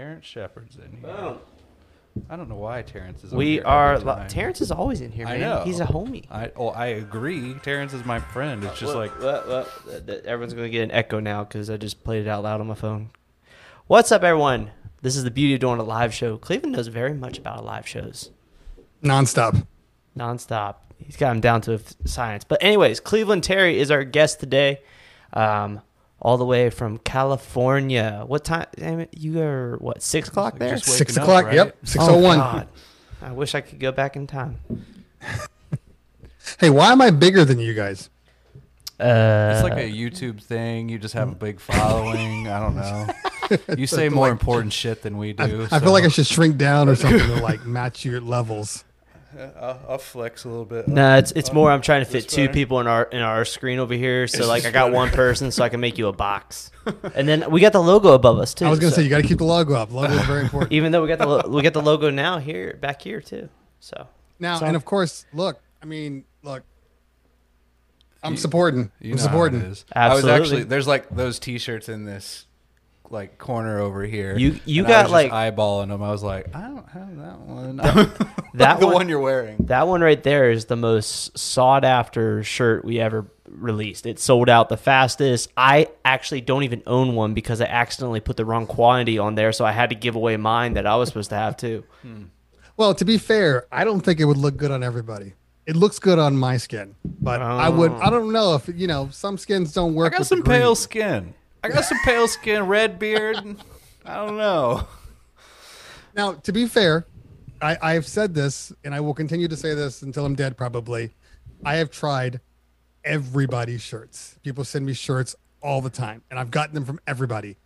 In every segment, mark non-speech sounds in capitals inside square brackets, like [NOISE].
Terrence Shepard's in here. I don't know why Terrence is. We here are. every Lo- time. Terrence is always in here, I man. know. He's a homie. I oh I agree. Terrence is my friend. It's just Well, like well, well, th- th- everyone's gonna get an echo now because I just played it out loud on my phone. What's up, everyone? This is the beauty of doing a live show. Cleveland knows very much about live shows, nonstop. nonstop. He's got him down to a f- science. But anyways, Cleveland Terry is our guest today, um, all the way from California. What time? damn it, You are what? Six o'clock there. just Six waking up, o'clock. right? Yep. Six oh one. God. I wish I could go back in time. Hey, why am I bigger than you guys? Uh, it's like a YouTube thing. You just have a big following. I don't know. [LAUGHS] You say more important shit than we I, do. I feel like I should shrink down or [LAUGHS] something to like match your levels. I'll, I'll flex a little bit. No, it's it's more. I'm trying to fit two better? people in our in our screen over here. So [LAUGHS] like I got one person, so I can make you a box, [LAUGHS] and then we got the logo above us too. I was gonna so- say you got to keep the logo up. Logo is very important. [LAUGHS] even though we got the lo- we got the logo now here back here too. So Now, So- and of course, look. I mean, look. I'm supporting. You I'm know how it supporting. is. I was Absolutely. actually there's like those T-shirts in this like corner over here. You- you and I got, was like- just eyeballing them. I was like, I don't have that one. [LAUGHS] that the one- one, you're wearing. that one right there is the most sought after shirt we ever released. It sold out the fastest. I actually don't even own one because I accidentally put the wrong quantity on there, so I had to give away mine that I was supposed to have too. Hmm. Well, to be fair, I don't think it would look good on everybody. It looks good on my skin, but I would. Oh. I don't know if you know some skins don't work. I got with the some pale skin. I got some pale skin, red beard. I don't know. Now, to be fair, I, I have said this, and I will continue to say this until I'm dead. Probably, I have tried everybody's shirts. People send me shirts all the time, and I've gotten them from everybody.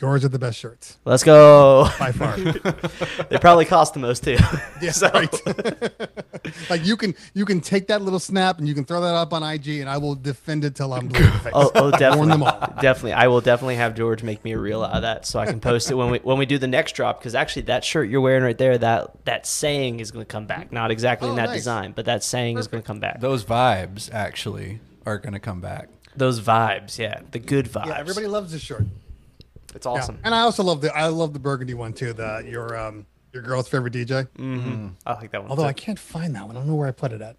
Yours are the best shirts Let's go. by far. [LAUGHS] they probably cost the most too. yeah, [LAUGHS] right. [LAUGHS] like you can you can take that little snap and you can throw that up on IG, and I will defend it till I'm blue in the face. Oh, oh, definitely, them all. definitely. I will definitely have George make me a reel out of that, so I can post it when we when we do the next drop. Because actually, that shirt you're wearing right there, that that saying is going to come back. Not exactly oh, in Oh, that nice. design, but that saying is going to come back. Those vibes actually are gonna come back. Those vibes, yeah, the good vibes. Yeah, everybody loves this shirt. It's Yeah. awesome. And I also love the I love the burgundy one too. The your um your girl's favorite DJ. Mm-hmm. I like that one. Although too. I can't find that one. I don't know where I put it at.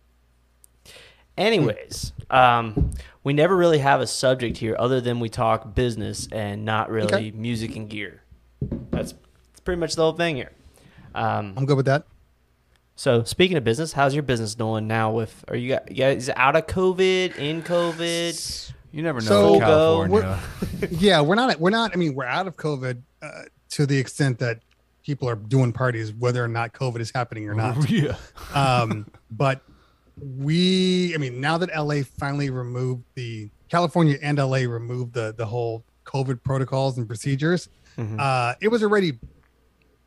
Anyways, um, we never really have a subject here other than we talk business and not really Okay. music and gear. That's, that's pretty much the whole thing here. Um, I'm good with that. So speaking of business, how's your business doing now? With are you guys, you guys out of COVID, in COVID? You never know So, California. [LAUGHS] yeah, we're not we're not. I mean, we're out of COVID uh, to the extent that people are doing parties, whether or not COVID is happening or not. [LAUGHS] yeah. um, but we, I mean, now that LA finally removed the California and LA removed the the whole COVID protocols and procedures, Mhm. uh, it was already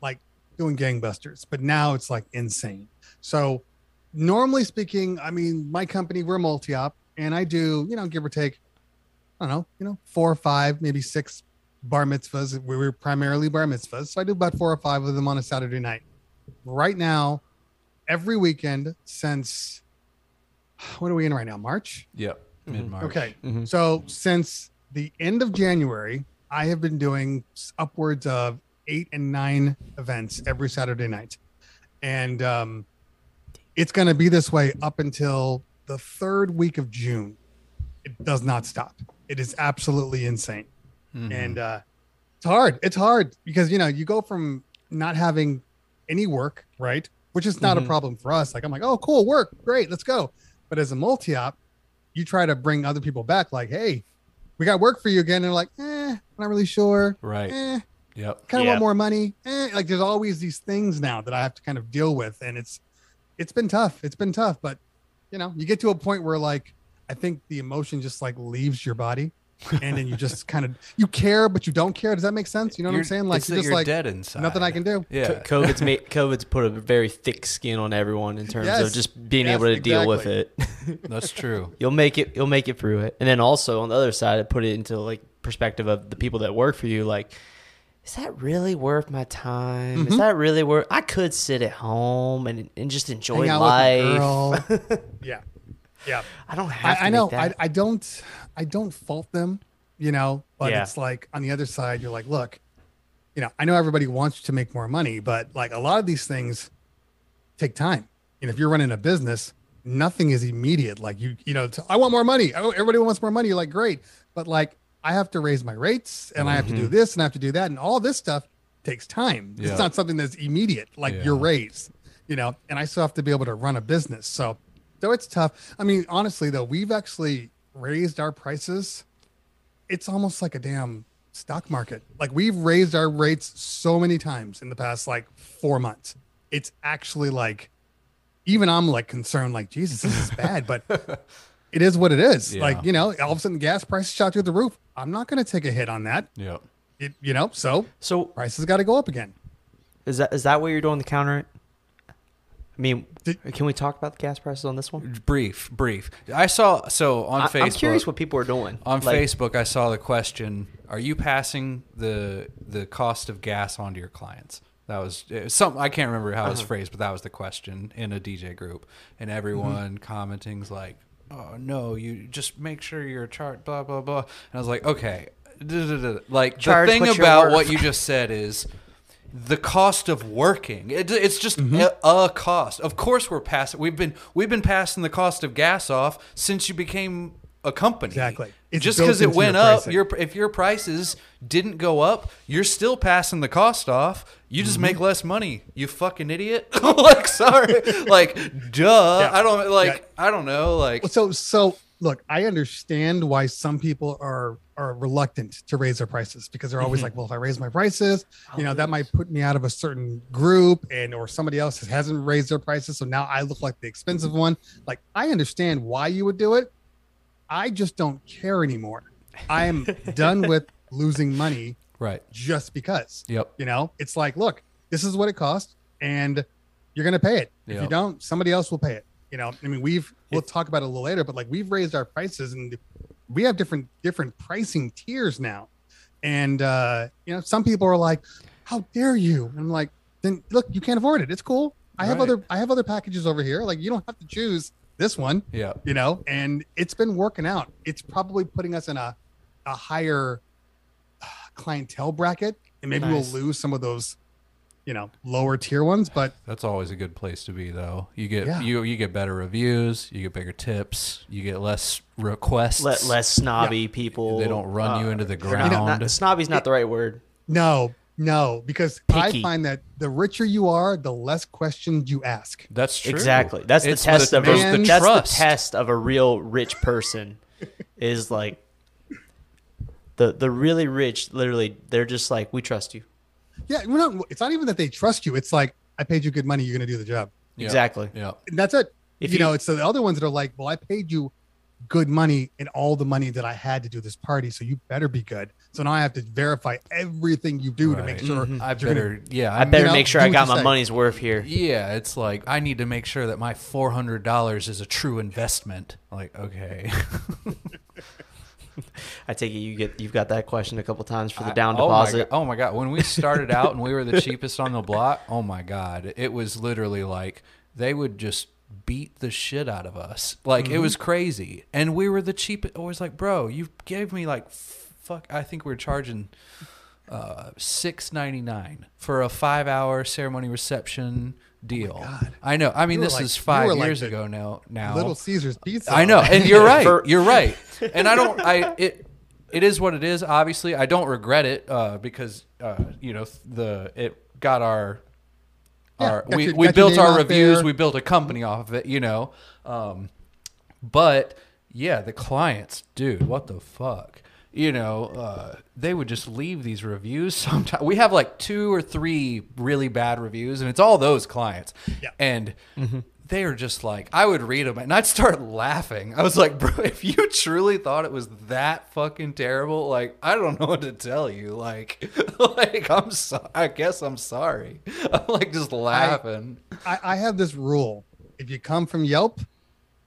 like doing gangbusters, but now it's like insane. So, normally speaking, I mean, my company we're multi-op, and I do you know give or take, I don't know, you know, four or five, maybe six bar mitzvahs. We were primarily bar mitzvahs, so I do about four or five of them on a Saturday night. Right now, every weekend since what are we in right now? March. Yep. Mid March. Okay. Mhm. So since the end of January, I have been doing upwards of eight and nine events every Saturday night. And um, it's going to be this way up until the third week of June. It does not stop. It is absolutely insane. Mhm. And uh, it's hard. It's hard because, you know, you go from not having any work, right? Which is not Mhm. a problem for us. Like, I'm like, oh, cool, work. Great. Let's go. But as a multi op, you try to bring other people back, like, hey, we got work for you again. And they're like, eh, I'm not really sure. right. Eh, Yep. kind of Yeah. want more money. Eh. Like there's always these things now that I have to kind of deal with. And it's it's been tough. It's been tough. But you know, you get to a point where like I think the emotion just like leaves your body. and then you just [LAUGHS] kind of you care, but you don't care. Does that make sense? You know what I'm saying? Like it's you're just you're like dead inside. nothing I can do. Yeah. COVID's made COVID's put a very thick skin on everyone in terms of just being Yes, able to deal with it. [LAUGHS] That's true. you'll make it. You'll make it through it. And then also on the other side, it put it into like perspective of the people that work for you. Like, is that really worth my time? Mm-hmm. Is that really worth? I could sit at home and and just enjoy Hang out with life. girl. [LAUGHS] yeah, yeah. I don't have. to I, I know. make I. I don't. I don't fault them. You know, but Yeah. it's like on the other side, you're like, look, you know, I know everybody wants to make more money, but like a lot of these things take time. And if you're running a business, nothing is immediate. Like you, you know, I want more money. Oh, everybody wants more money. You're like, great. But like, I have to raise my rates and I have to do Mhm. this and I have to do that. And all this stuff takes time. Yeah. It's not something that's immediate, like your Yeah. raise, you know, and I still have to be able to run a business. So, though it's tough. I mean, honestly, though, we've actually raised our prices. It's almost like a damn stock market. Like we've raised our rates so many times in the past like four months. It's actually like, even I'm like concerned, like, Jesus, this is bad, but [LAUGHS] it is what it is. Yeah. Like, you know, all of a sudden gas prices shot through the roof. I'm not going to take a hit on that. Yeah. It, you know, so So prices got to go up again. is that is that what you're doing to counter it? I mean, can we talk about the gas prices on this one? Brief, brief. I saw so on I, Facebook. I'm curious what people are doing on Like, Facebook, I saw the question: Are you passing the the cost of gas on to your clients? That was was some. I can't remember how it was Uh-huh. phrased, but that was the question in a DJ group, and Mm-hmm. everyone commenting's like, "Oh no, you just make sure your chart blah blah blah." And I was like, "Okay." Like Charge the thing about what you just said is the cost of working. It, it's just Mm-hmm. a, a cost. Of course, we're passing. We've been we've been passing the cost of gas off since you became a company. Exactly. It's just because it went your up, your if your prices didn't go up, you're still passing the cost off. You just Mm-hmm. make less money. You fucking idiot. [LAUGHS] like sorry. like duh. Yeah. I don't like. Yeah. I don't know. Like So, so look, I understand why some people are are reluctant to raise their prices because they're always Mhm. like, well, if I raise my prices, you know, that might put me out of a certain group and or somebody else hasn't raised their prices. So now I look like the expensive one. Like I understand why you would do it. I just don't care anymore. I am done [LAUGHS] with losing money right. just because. Yep. You know, it's like, look, this is what it costs, and you're going to pay it. If you don't, somebody else will pay it. You know, I mean, we've we'll talk about it a little later, but like we've raised our prices, and we have different different pricing tiers now. And uh, you know, some people are like, "How dare you?" And I'm like, "Then look, you can't afford it. It's cool. I have other I have other packages over here. Like you don't have to choose this one." Yeah. you know and it's been working out it's probably putting us in a a higher uh, clientele bracket and maybe Nice. we'll lose some of those you know lower tier ones but That's always a good place to be, though. You get Yeah. you you get better reviews, you get bigger tips, you get less requests. let less snobby people. They don't run you uh, into the or not- not- ground. snobby's not the right word. no no because Picky. i find that the richer you are the less questions you ask That's true. Exactly. That's the test the, of there's a, the that's trust. the test of a real rich person is like the the really rich literally they're just like we trust you. Yeah well, no, it's not even that they trust you it's like i paid you good money you're going to do the job Yeah. Exactly. Yeah. and that's it If you, you- know it's the other ones that are like well i paid you good money and all the money that i had to do this party so you better be good so now i have to verify everything you do to make Right. sure Mhm. I that you're gonna- better. Yeah. I I'm- better know, make sure I got my say. money's worth here. Yeah, it's like I need to make sure that my four hundred dollars is a true investment. Like, okay, [LAUGHS] [LAUGHS] I take it you get you've got that question a couple times for the I- down oh deposit. God, oh my god! When we started out and we were the [LAUGHS] cheapest on the block, oh my god, it was literally like they would just beat the shit out of us. Like Mm-hmm. it was crazy, and we were the cheapest. I was like, bro, you gave me like fuck. I think we were charging uh, six ninety nine for a five hour ceremony reception deal. God. I know. I mean, this like- is five were like years ago now. Now Little Caesars pizza. I know, and you're right. You're right. [LAUGHS] And I don't. I it. It is what it is. Obviously, I don't regret it uh, because uh, you know the it got our. Yeah, our got we, your- we built our reviews. there. We built a company off of it, you know. Um, but yeah, the clients, dude, what the fuck? You know, uh, they would just leave these reviews. [LAUGHS] Sometimes we have like two or three really bad reviews, and it's all those clients. Yeah. And they are just like, I would read them and I'd start [LAUGHS] laughing. I was like, bro, [LAUGHS] if you truly thought it was that fucking terrible, like, I don't know what to tell you. Like, like I'm so, I guess I'm sorry. I'm like just laughing. I, I have this rule: if you come from Yelp,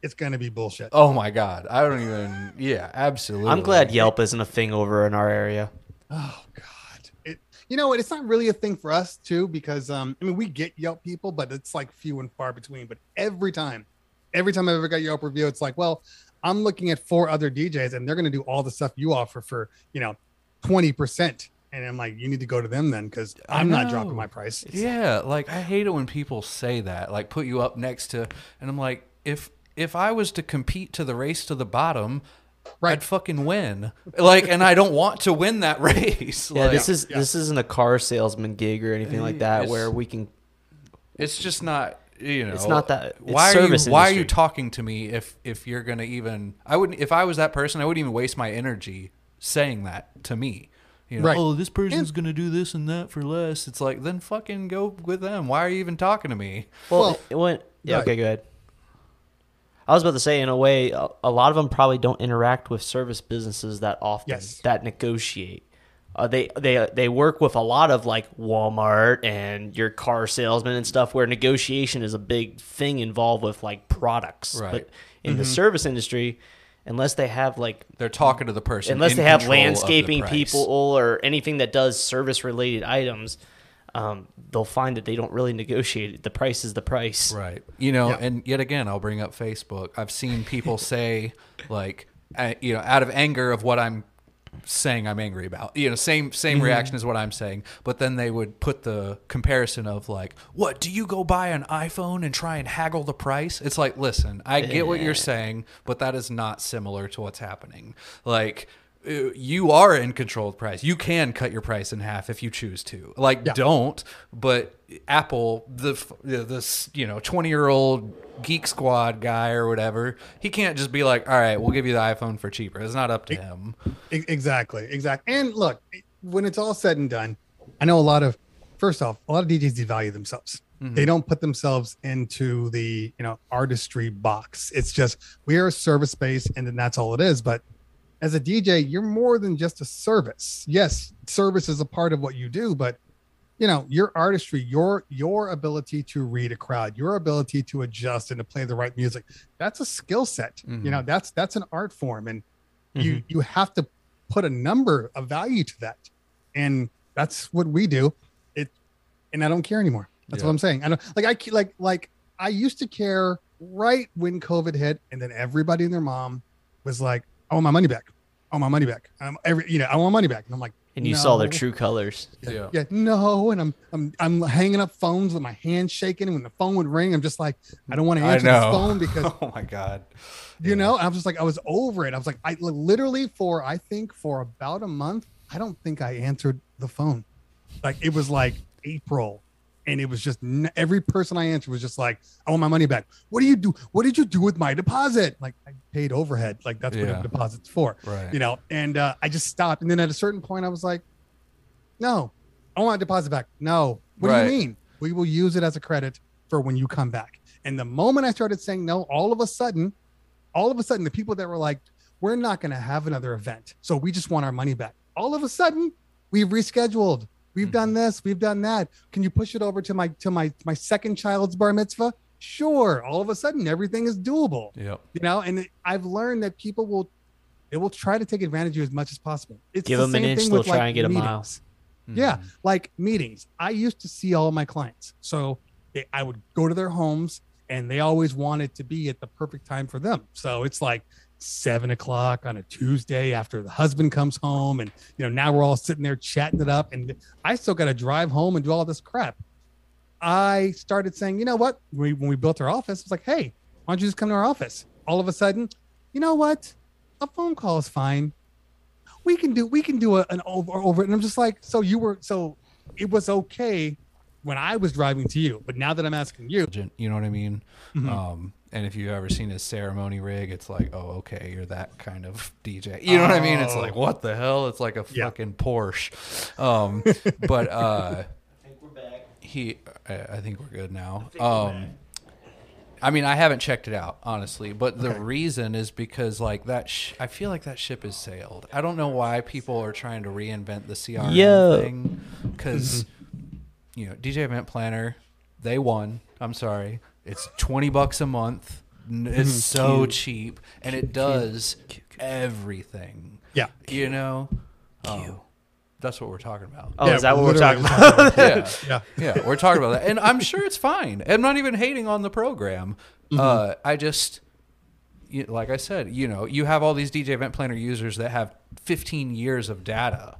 it's going to be bullshit. oh my god, I don't even. Yeah, absolutely. I'm glad Yelp isn't a thing over in our area. Oh God! It, you know what? It's not really a thing for us too, because um, I mean, we get Yelp people, but it's like few and far between. But every time, every time I've ever got Yelp review, it's like, well, I'm looking at four other DJs, and they're going to do all the stuff you offer for you know, twenty percent. And I'm like, you need to go to them then because I'm not dropping my price. Yeah, like I hate it when people say that, like put you up next to, and I'm like, if if I was to compete to the race to the bottom, Right. I'd fucking win. Like, and I don't want to win that [LAUGHS] race. Yeah, like, this is yeah. this isn't a car salesman gig or anything like that It's- where we can. it's just not. You know, It's not that- it's Why are service you? Why are you talking to me if if you're gonna even? I wouldn't. If I was that person, I wouldn't even waste my energy saying that to me. You know, Right. oh, this person's gonna do this and that for less. It's like then fucking go with them. Why are you even talking to me? Well, Well, it went. Yeah. right. Okay. Go ahead. I was about to say, in a way, a, a lot of them probably don't interact with service businesses that often. Yes. That negotiate. Uh, they they they work with a lot of like Walmart and your car salesman and stuff, where negotiation is a big thing involved with like products. Right. But in the service industry, unless they have like They're talking to the person. unless they have of the landscaping people or anything that does service related items, um, they'll find that they don't really negotiate it. The price is the price. Right. You know, Yeah. and yet again, I'll bring up Facebook. I've seen people [LAUGHS] say, like, uh, you know, out of anger of what I'm saying I'm angry about. You know, same same Mm-hmm. reaction as what I'm saying, but then they would put the comparison of like, "What, do you go buy an iPhone and try and haggle the price?" It's like, "Listen, I get what you're saying, but that is not similar to what's happening." Like Uh, you are in control of price. You can cut your price in half if you choose to. Like, Yeah. don't. But Apple, the this you know twenty year old geek squad guy or whatever, he can't just be like, "All right, we'll give you the iPhone for cheaper." It's not up to him. Exactly, exactly. And look, when it's all said and done, I know a lot of first off, a lot of DJs devalue themselves. Mm-hmm. They don't put themselves into the you know artistry box. It's just we are a service space, and then that's all it is. But as a DJ, you're more than just a service. Yes, service is a part of what you do, but you know your artistry, your your ability to read a crowd, your ability to adjust and to play the right music, that's a skill set. You know, mm-hmm. that's that's an art form, and you mm-hmm. you have to put a number of value to that and that's what we do it and i don't care anymore that's Yeah. what i'm saying i don't like i ke- like like i used to care right when covid hit and then everybody and their mom was like i want my money back. I want my money back. Um, every you know i want my money back. And i'm like And you saw their true colors. Yeah. yeah. No and i'm i'm i'm hanging up phones with my hands shaking. And when the phone would ring i'm just like i don't want to answer this phone because [LAUGHS] oh my god. you know i was just like i was over it. I was like i literally for i think for about a month i don't think i answered the phone. Like it was like april and it was just every person i answered was just like i want my money back. What do you do what did you do with my deposit? Like i paid overhead. Like that's what Yeah. a deposit's for Right. you know? And uh, i just stopped. And then at a certain point i was like no i want my deposit back. No. What Right. do you mean? We will use it as a credit for when you come back. And the moment i started saying no all of a sudden all of a sudden the people that were like we're not going to have another event so we just want our money back all of a sudden we've rescheduled we've done this we've done that can you push it over to my to my my second child's bar mitzvah sure all of a sudden everything is doable Yeah. you know and i've learned that people will they will try to take advantage of you as much as possible it's Give the them an same inch, thing they'll with, try like, and get a mile. meetings. Yeah, like meetings. I used to see all my clients, so they, I would go to their homes, and they always wanted to be at the perfect time for them. So it's like seven o'clock on a Tuesday after the husband comes home, and you know now we're all sitting there chatting it up, and I still got to drive home and do all this crap. I started saying, you know what? We, when we built our office, it's like, hey, why don't you just come to our office? All of a sudden, you know what? A phone call is fine we can do we can do a, an over over and i'm just like so you were so it was okay when i was driving to you but now that i'm asking you You know what I mean? Mm-hmm. Um, and if you've ever seen his ceremony rig, it's like, oh, okay, you're that kind of DJ. You know what I mean? It's Oh. like, what the hell? It's like a Yeah. fucking Porsche. Um, [LAUGHS] but uh, I think we're back. he, I, I think we're good now. Um, I mean, I haven't checked it out honestly, but the reason is because like that. Sh- I feel like that ship has sailed. I don't know why people are trying to reinvent the CRM Yo. thing because you know DJ Event Planner they won. I'm sorry, it's twenty bucks a month. It's so cheap, and it does everything. yeah You know, Um, that's what we're talking about. Oh, Yeah, is that what we're literally talking about? [LAUGHS] yeah. yeah Yeah, we're talking about that, and I'm sure it's fine. I'm not even hating on the program. Uh, I just, you, like I said, you know, you have all these DJ Event Planner users that have 15 years of data.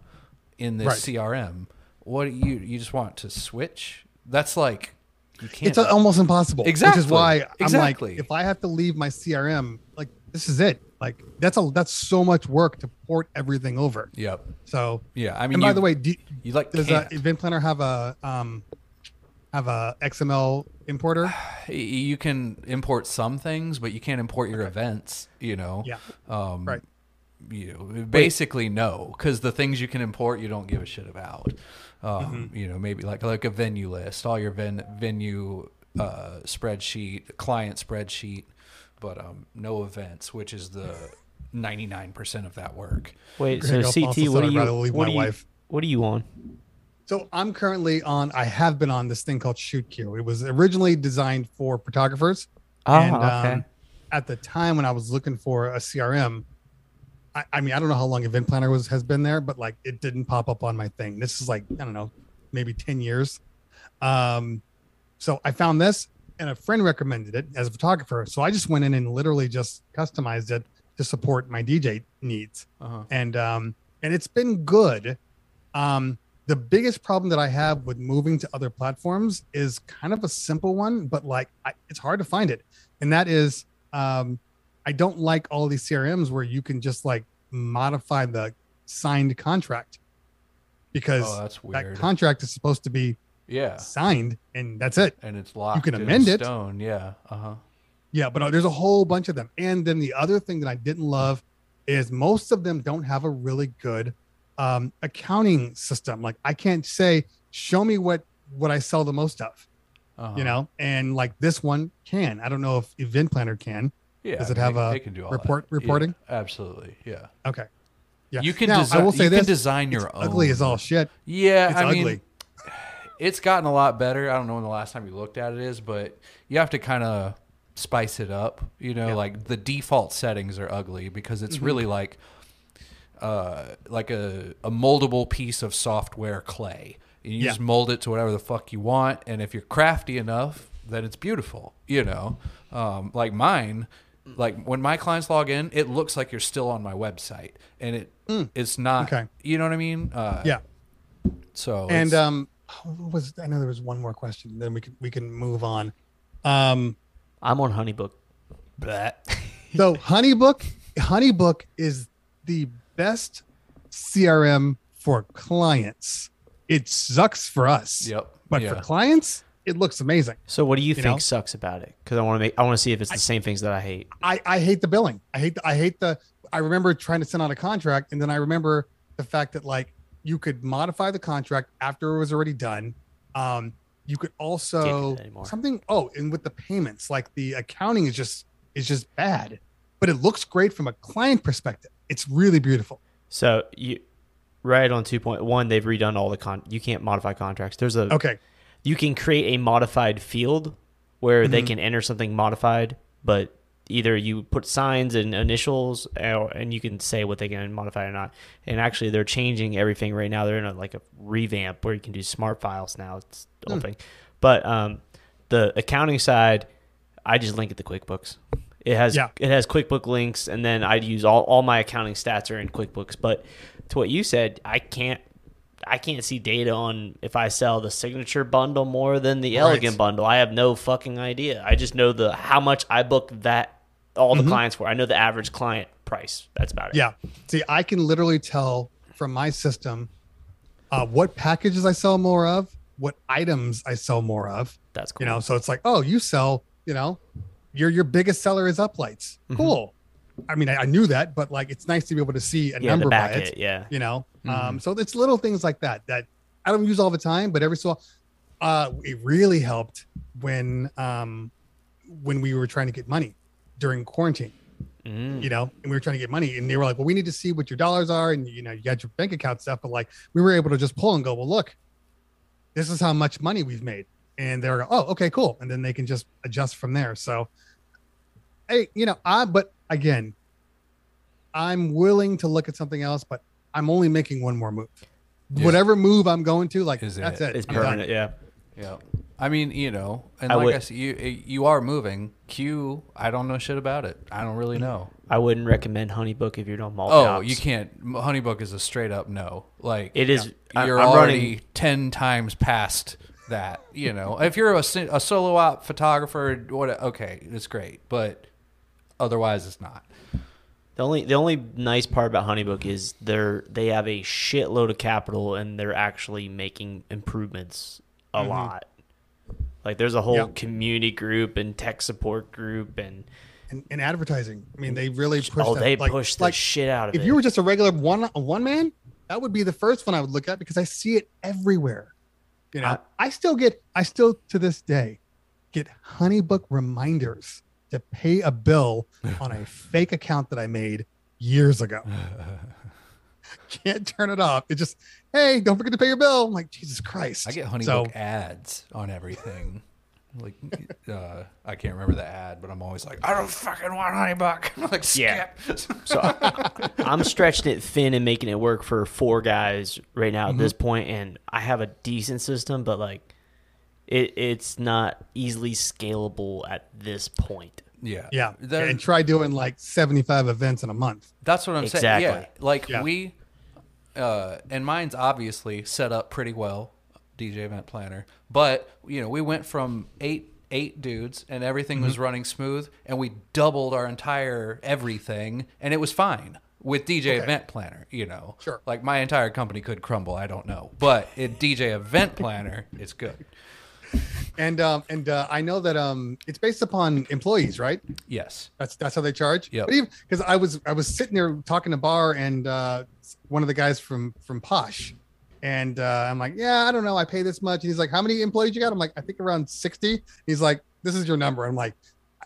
in this Right. CRM. What do you you just want to switch? That's like you can't. it's almost impossible. Exactly. Which is why I'm Exactly. like, if I have to leave my CRM, like this is it. Like that's a that's so much work to port everything over. yep. So, Yeah. I mean, and by you- the way, do, you like does uh, can't. Event Planner have a um have a XML importer? [SIGHS] you can import some things, but you can't import your events. You know. Yeah. Um, Right. You know, basically no, because the things you can import, you don't give a shit about. Um, You know, maybe like like a venue list, all your ven- venue uh, spreadsheet, client spreadsheet, but um, no events, which is the ninety nine percent of that work. Wait, Greg so also CT, what are you? What my are you? wife. What are you on? So I'm currently on. I have been on this thing called ShootQ. It was originally designed for photographers, Oh, and okay. um, at the time when I was looking for a CRM, I, I mean I don't know how long Event Planner was has been there, but like it didn't pop up on my thing. This is like I don't know, maybe ten years. Um, so I found this, and a friend recommended it as a photographer. So I just went in and literally just customized it to support my DJ needs Uh-huh. and um and it's been good um the biggest problem that i have with moving to other platforms is kind of a simple one but like I, it's hard to find it and that is um i don't like all these crms where you can just like modify the signed contract because Oh, that contract is supposed to be yeah, signed and that's it and it's locked. You can amend it. Stone. Yeah. Uh huh. Yeah, but uh, there's a whole bunch of them. And then the other thing that I didn't love is most of them don't have a really good um, accounting system. Like I can't say, show me what what I sell the most of, Uh-huh. you know. And like this one can. I don't know if Event Planner can. Yeah. Does it have they- a they can do all report- that. Yeah, reporting? absolutely. Yeah. Okay. Yeah. You can Now, design. I will say you this. can design your own. ugly as all shit. Yeah, It's I ugly. mean, it's gotten a lot better. I don't know when the last time you looked at it is, but you have to kind of spice it up. You know, Yeah. like the default settings are ugly because it's Mhm. really like, uh, like a a moldable piece of software clay. And you Yeah. just mold it to whatever the fuck you want, and if you're crafty enough, then it's beautiful. You know, um, like mine. Like when my clients log in, it looks like you're still on my website, and it it's not. Mm. Okay. You know what I mean? Uh, Yeah. So And um, was I know there was one more question. Then we can we can move on. Um, I'm on Honeybook. But So Honeybook, Honeybook is the best CRM for clients. It sucks for us, Yep. but yeah. for clients, it looks amazing. So what do you, You think know? sucks about it? Because I want to make I want to see if it's the same things that I hate. I, I hate the billing. I hate the, I hate the. I remember trying to send out a contract, and then I remember the fact that like you could modify the contract after it was already done. Um, you could also something. Oh, and with the payments, like the accounting is just is just bad, but it looks great from a client perspective. It's really beautiful. So you right on two point one, they've redone all the con. You can't modify contracts. There's a Okay, you can create a modified field where they Mhm. can enter something modified, but either you put signs and initials, or, and you can say what they can modify or not. And actually, they're changing everything right now. They're in a, like a revamp where you can do smart files now. It's the whole Hmm. thing. But um, the accounting side, I just link it to QuickBooks. It has Yeah. it has QuickBook links, and then I'd use all, all my accounting stats are in QuickBooks. But to what you said, I can't I can't see data on if I sell the signature bundle more than the Right. elegant bundle. I have no fucking idea. I just know the how much I book that all the Mhm. clients for. I know the average client price. That's about it. yeah. See, I can literally tell from my system uh, what packages I sell more of, what items I sell more of. That's cool. you know so it's like oh you sell you know your your biggest seller is uplights Mhm. cool i mean I, I knew that but like it's nice to be able to see a yeah, number by it it. Yeah. you know um Mhm. so it's little things like that that i don't use all the time but every so uh it really helped when um when we were trying to get money during quarantine Mm. you know, and we were trying to get money, and they were like, "Well, we need to see what your dollars are, and you know, you got your bank account stuff." But like, we were able to just pull and go, "Well, look, this is how much money we've made," and they're, like, "Oh, okay, cool," and then they can just adjust from there. So, hey, you know, I but again, I'm willing to look at something else, but I'm only making one more move. Yeah. Whatever move I'm going to, like Is that's it- it. It's I'm done. permanent. Yeah. Yeah. I mean, you know, and I like would- I said, you you are moving. Q, I don't know shit about it. I don't really know. I wouldn't recommend Honeybook if you're doing multi Oh, you can't. Honeybook is a straight up no. Like It is. You're I'm already running. ten times past that. You know, if you're a, a solo op photographer, what? Okay, it's great, but otherwise, it's not. The only the only nice part about Honeybook is they're they have a shitload of capital and they're actually making improvements a mm-hmm. lot. Like there's a whole Yep. community group and tech support group and And, and advertising. I mean, they really push. oh that, they like, push the like, shit out of if it. If you were just a regular one one man, that would be the first one I would look at because I see it everywhere. You know, I- I, still get I still to this day get honeybook reminders to pay a bill [LAUGHS] on a fake account that I made years ago. [LAUGHS] Can't turn it off. It just, hey, don't forget to pay your bill. I'm like, Jesus Christ. I get So- Honeybook ads on everything. Like, [LAUGHS] uh, I can't remember the ad, but I'm always like, I don't fucking want Honeybook. I'm like, skip. Yeah. So I, I'm stretching it thin and making it work for four guys right now at this point, and I have a decent system, but like, it it's not easily scalable at this point. yeah, yeah. There- and try doing like 75 events in a month. That's what I'm saying. Yeah, like Yeah. we, uh, and mine's obviously set up pretty well, DJ Event Planner. But you know, we went from eight eight dudes, and everything Mm-hmm. was running smooth, and we doubled our entire everything, and it was fine with DJ Event Planner. You know, Sure. Like my entire company could crumble. I don't know, but it DJ Event Planner, it's good. And um and uh, I know that um it's based upon employees, right? Yes. That's that's how they charge. Even because I was I was sitting there talking to Bar and uh, one of the guys from from Posh, and uh, I'm like, yeah, I don't know, I pay this much. And he's like, how many employees you got? I'm like, I think around sixty. He's like, this is your number. I'm like,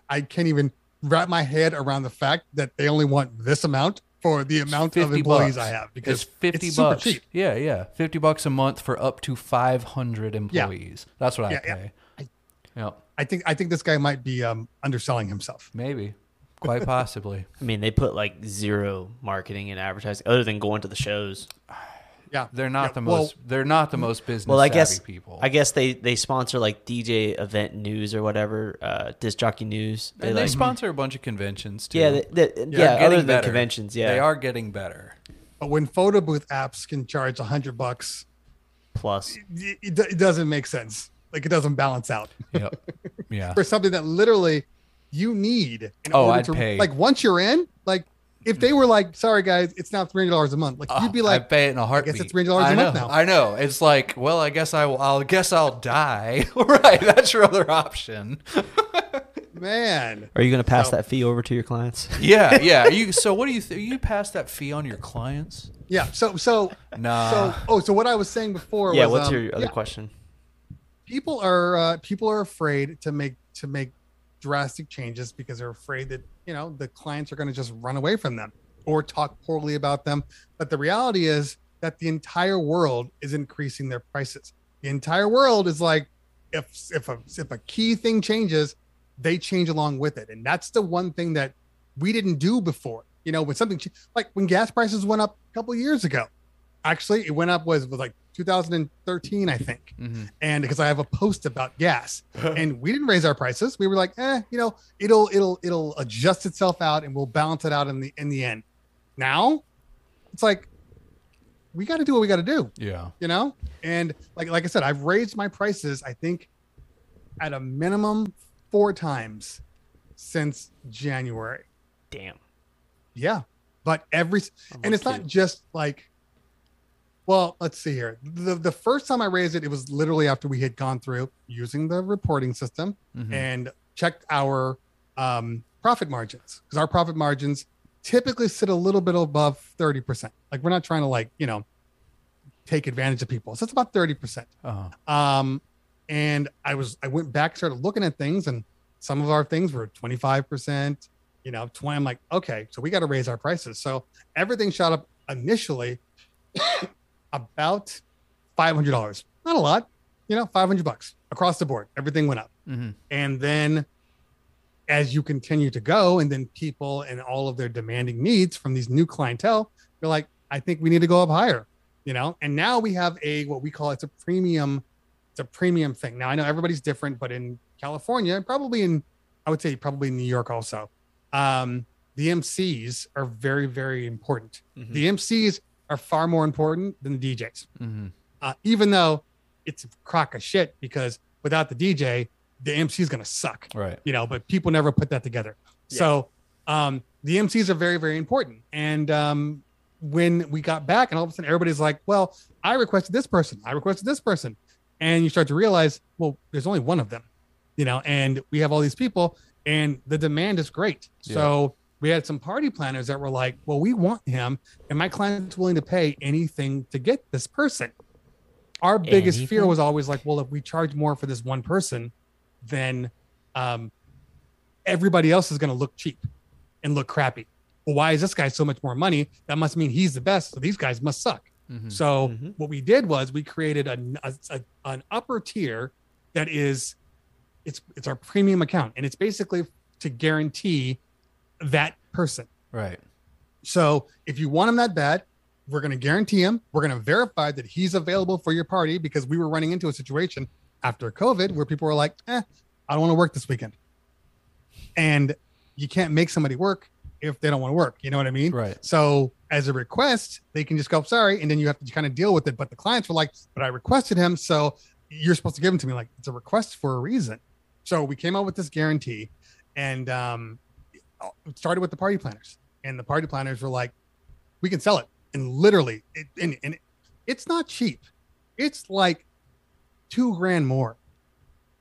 I can't even wrap my head around the fact that they only want this amount for the amount of 50 employees bucks. I have because it's 50 super bucks. cheap. Yeah, yeah. 50 bucks a month for up to 500 employees. That's what I yeah. pay. I- Yep. I think I think this guy might be um, underselling himself. Maybe. Quite [LAUGHS] possibly. I mean, they put like zero marketing and advertising other than going to the shows. Yeah, They're not Yeah, the well- most they're not the most business Well, I savvy guess people. I guess they they sponsor like DJ event news or whatever, uh, disc jockey news. and they like, sponsor a bunch of conventions too. yeah, they, they- yeah, other than better. conventions, yeah. They are getting better. But when photo booth apps can charge a hundred bucks, plus. it, it, it doesn't make sense. Like it doesn't balance out. Yep. Yeah. [LAUGHS] for something that literally you need. In Oh, order I'd to, pay. Like once you're in, like if they were like, "Sorry guys, it's now three hundred dollars a month," like you'd be like, I like, pay it in a heartbeat. it's $300 a I month now. I know. It's like, well, I guess I will. I'll guess I'll die. [LAUGHS] right. That's your other option. [LAUGHS] "Man, Are you going to pass So- that fee over to your clients? [LAUGHS] Yeah. Yeah. You. So what do you? Th- you pass that fee on your clients? yeah." So, so, Nah. so, oh, so what I was saying before yeah. was, What's um, your other yeah, question? people are uh, people are afraid to make to make drastic changes because they're afraid that you know the clients are going to just run away from them or talk poorly about them. But the reality is that the entire world is increasing their prices. The entire world is like if if a if a key thing changes they change along with it. And that's the one thing that we didn't do before. You know when something like when gas prices went up a couple years ago actually it went up was was like 2013 i think Mhm. and because I have a post about gas, [LAUGHS] and we didn't raise our prices. We were like, eh, you know, it'll it'll it'll adjust itself out, and we'll balance it out in the in the end. Now, it's like we got to do what we got to do, Yeah. you know. And like like I said, I've raised my prices. I think at a minimum four times since January. Damn. Yeah, but every and it's not just like well let's see here the, the first time i raised it it was literally after we had gone through using the reporting system Mhm. and checked our um, profit margins because our profit margins typically sit a little bit above 30% like we're not trying to like you know take advantage of people so it's about 30% Uh-huh. um, and I was I went back, started looking at things, and some of our things were 25%, you know, 20. I'm like, okay, so we got to raise our prices. So everything shot up initially about $500. Not a lot, you know, 500 bucks across the board. Everything went up. Mhm. And then as you continue to go, and then people and all of their demanding needs from these new clientele, they're like, I think we need to go up higher, you know. And now we have a what we call it's a premium It's a premium thing. Now I know everybody's different, but in California, probably in, I would say probably in New York also, um, the MCs are very, very important. Mhm. The MCs are far more important than the DJs, Mm-hmm. uh, even though it's a crock of shit because without the DJ, the MC is going to suck Right. you know, but people never put that together. So um, the MCs are very, very important. And um, when we got back, and all of a sudden everybody's like, well, I requested this person, I requested this person. And you start to realize, well, there's only one of them, you know, and we have all these people, and the demand is great. Yeah. So we had some party planners that were like, well, we want him, and my client's willing to pay anything to get this person. Our biggest fear was always like, well, if we charge more for this one person, then um, everybody else is going to look cheap and look crappy. Well, why is this guy so much more money? That must mean he's the best. So these guys must suck. Mhm. So Mhm. what we did was we created a, a- a- an upper tier that is it's it's our premium account and it's basically to guarantee that person. Right. So if you want him that bad, we're going to guarantee him. We're going to verify that he's available for your party because we were running into a situation after COVID where people were like, "Eh, I don't want to work this weekend," and you can't make somebody work if they don't want to work. You know what I mean? Right. So as a request, they can just go sorry, and then you have to kind of deal with it. But the clients were like, "But I requested him, so you're supposed to give him to me." Like it's a request for a reason. So we came out with this guarantee, and um, it started with the party planners, and the party planners were like, "We can sell it," and literally, it, and, and it's not cheap. It's like two grand more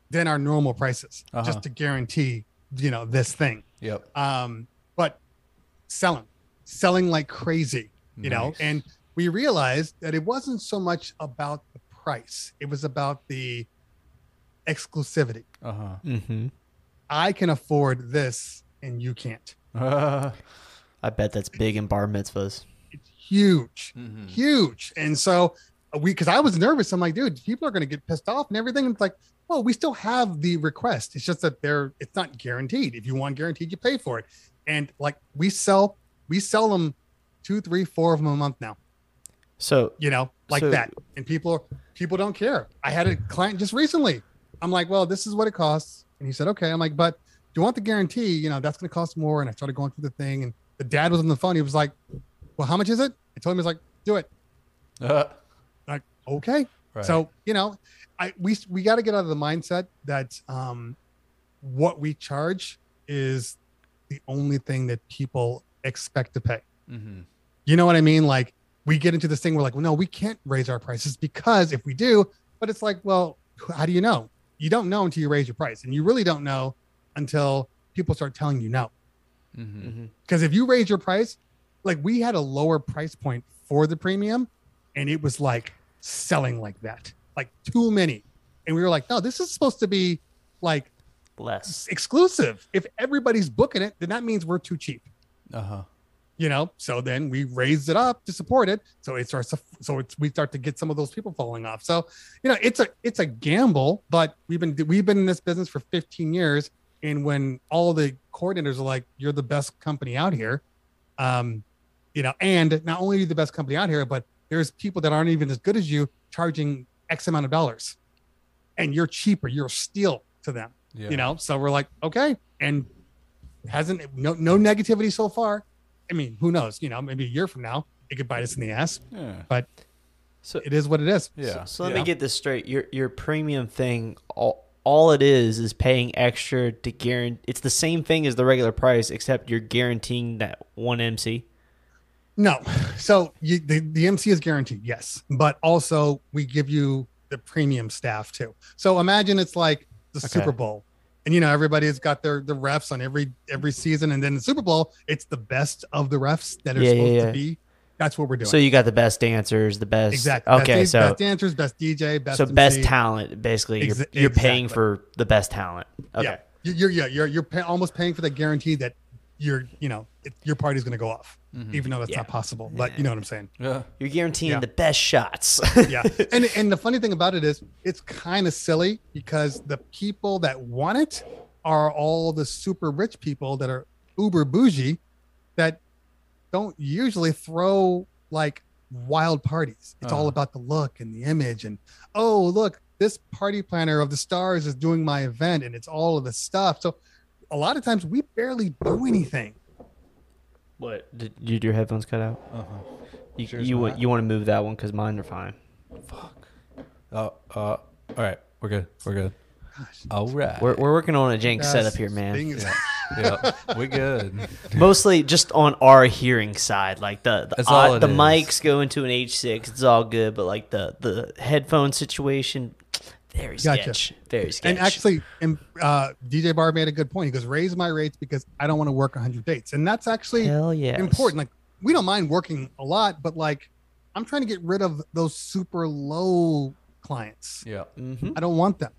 than our normal prices, Uh-huh. just to guarantee, you know, this thing Yep. um but selling selling like crazy you know and we realized that it wasn't so much about the price it was about the exclusivity Uh Mm-hmm. i can afford this and you can't. Huh. [LAUGHS] I bet that's big in bar mitzvahs. it's huge Mhm. huge. And so uh, we because i was nervous. I'm like dude people are going to get pissed off and everything. And it's like well we still have the request. It's just that they're it's not guaranteed. If you want guaranteed you pay for it. And like we sell we sell them two three four of them a month now. So you know like So- that. And people people don't care. I had a client just recently. I'm like well this is what it costs. And he said okay. I'm like but do you want the guarantee you know that's going to cost more and i started going through the thing and the dad was on the phone he was like well how much is it i told him he was like do it Uh, like okay right. so you know i we we got to get out of the mindset that um what we charge is the only thing that people expect to pay Mhm. you know what I mean? Like we get into this thing, we're like, well, no, we can't raise our prices because if we do, but it's like, well, how do you know? You don't know until you raise your price, and you really don't know until people start telling you no. Mhm. mhm. Because if you raise your price, like we had a lower price point for the premium, and it was like selling like that, like too many, and we were like, no, this is supposed to be like less. exclusive. If everybody's booking it, then that means we're too cheap. Uh huh. you know so then we raised it up to support it so it starts to so it's we start to get some of those people falling off so you know it's a it's a gamble but we've been we've been in this business for 15 years and when all the coordinators are like you're the best company out here um you know and not only are you the best company out here but there's people that aren't even as good as you charging x amount of dollars and you're cheaper you're a steal to them Yeah. you know so we're like okay and hasn't no no negativity so far i mean who knows you know maybe a year from now it could bite us in the ass Yeah. So it is what it is Yeah. So let yeah. me get this straight. Your your premium thing, all, all it is is paying extra to guarantee. It's the same thing as the regular price, except you're guaranteeing that one MC. no so you, the, the mc is guaranteed yes but also we give you the premium staff too so imagine it's like the Okay. super bowl and you know everybody's got their the refs on every every season and then the super bowl it's the best of the refs that are Yeah, yeah, supposed yeah. to be that's what we're doing So you got the best dancers, the best. exactly Okay, best, so best dancers best dj best so best talent, basically. You're, Exa- you're paying for the best talent. Okay. Yeah, You- you're yeah you're you're pay, almost paying for the guarantee that you're you know it, your party's going to go off, Mhm. even though that's Yeah. not possible. But you know what I'm saying? Yeah. You're guaranteeing Yeah. the best shots. Yeah. and and the funny thing about it is, it's kind of silly because the people that want it are all the super rich people that are uber bougie that don't usually throw like wild parties. It's all Uh-huh. about the look and the image and oh look this party planner of the stars is doing my event and it's all of the stuff. So a lot of times we barely do anything. What? Did, did your headphones cut out? Uh-huh. You Yours you, not. want you want to move that one because mine are fine. Fuck. Oh, uh, all right. We're good. We're good. All right. We're, we're working on a jank Yes, setup here, man. thing is- [LAUGHS] yeah, we good. Mostly just on our hearing side, like the the, That's all odd- the is. mics go into an H6, it's all good, but like the the headphone situation, very Gotcha. sketch, very sketch. And actually, and, uh, DJ Bar made a good point. He goes, raise my rates because I don't want to work 100 dates. And that's actually hell yeah, important. Like, we don't mind working a lot, but like, I'm trying to get rid of those super low clients. Yeah. hmm I don't want them.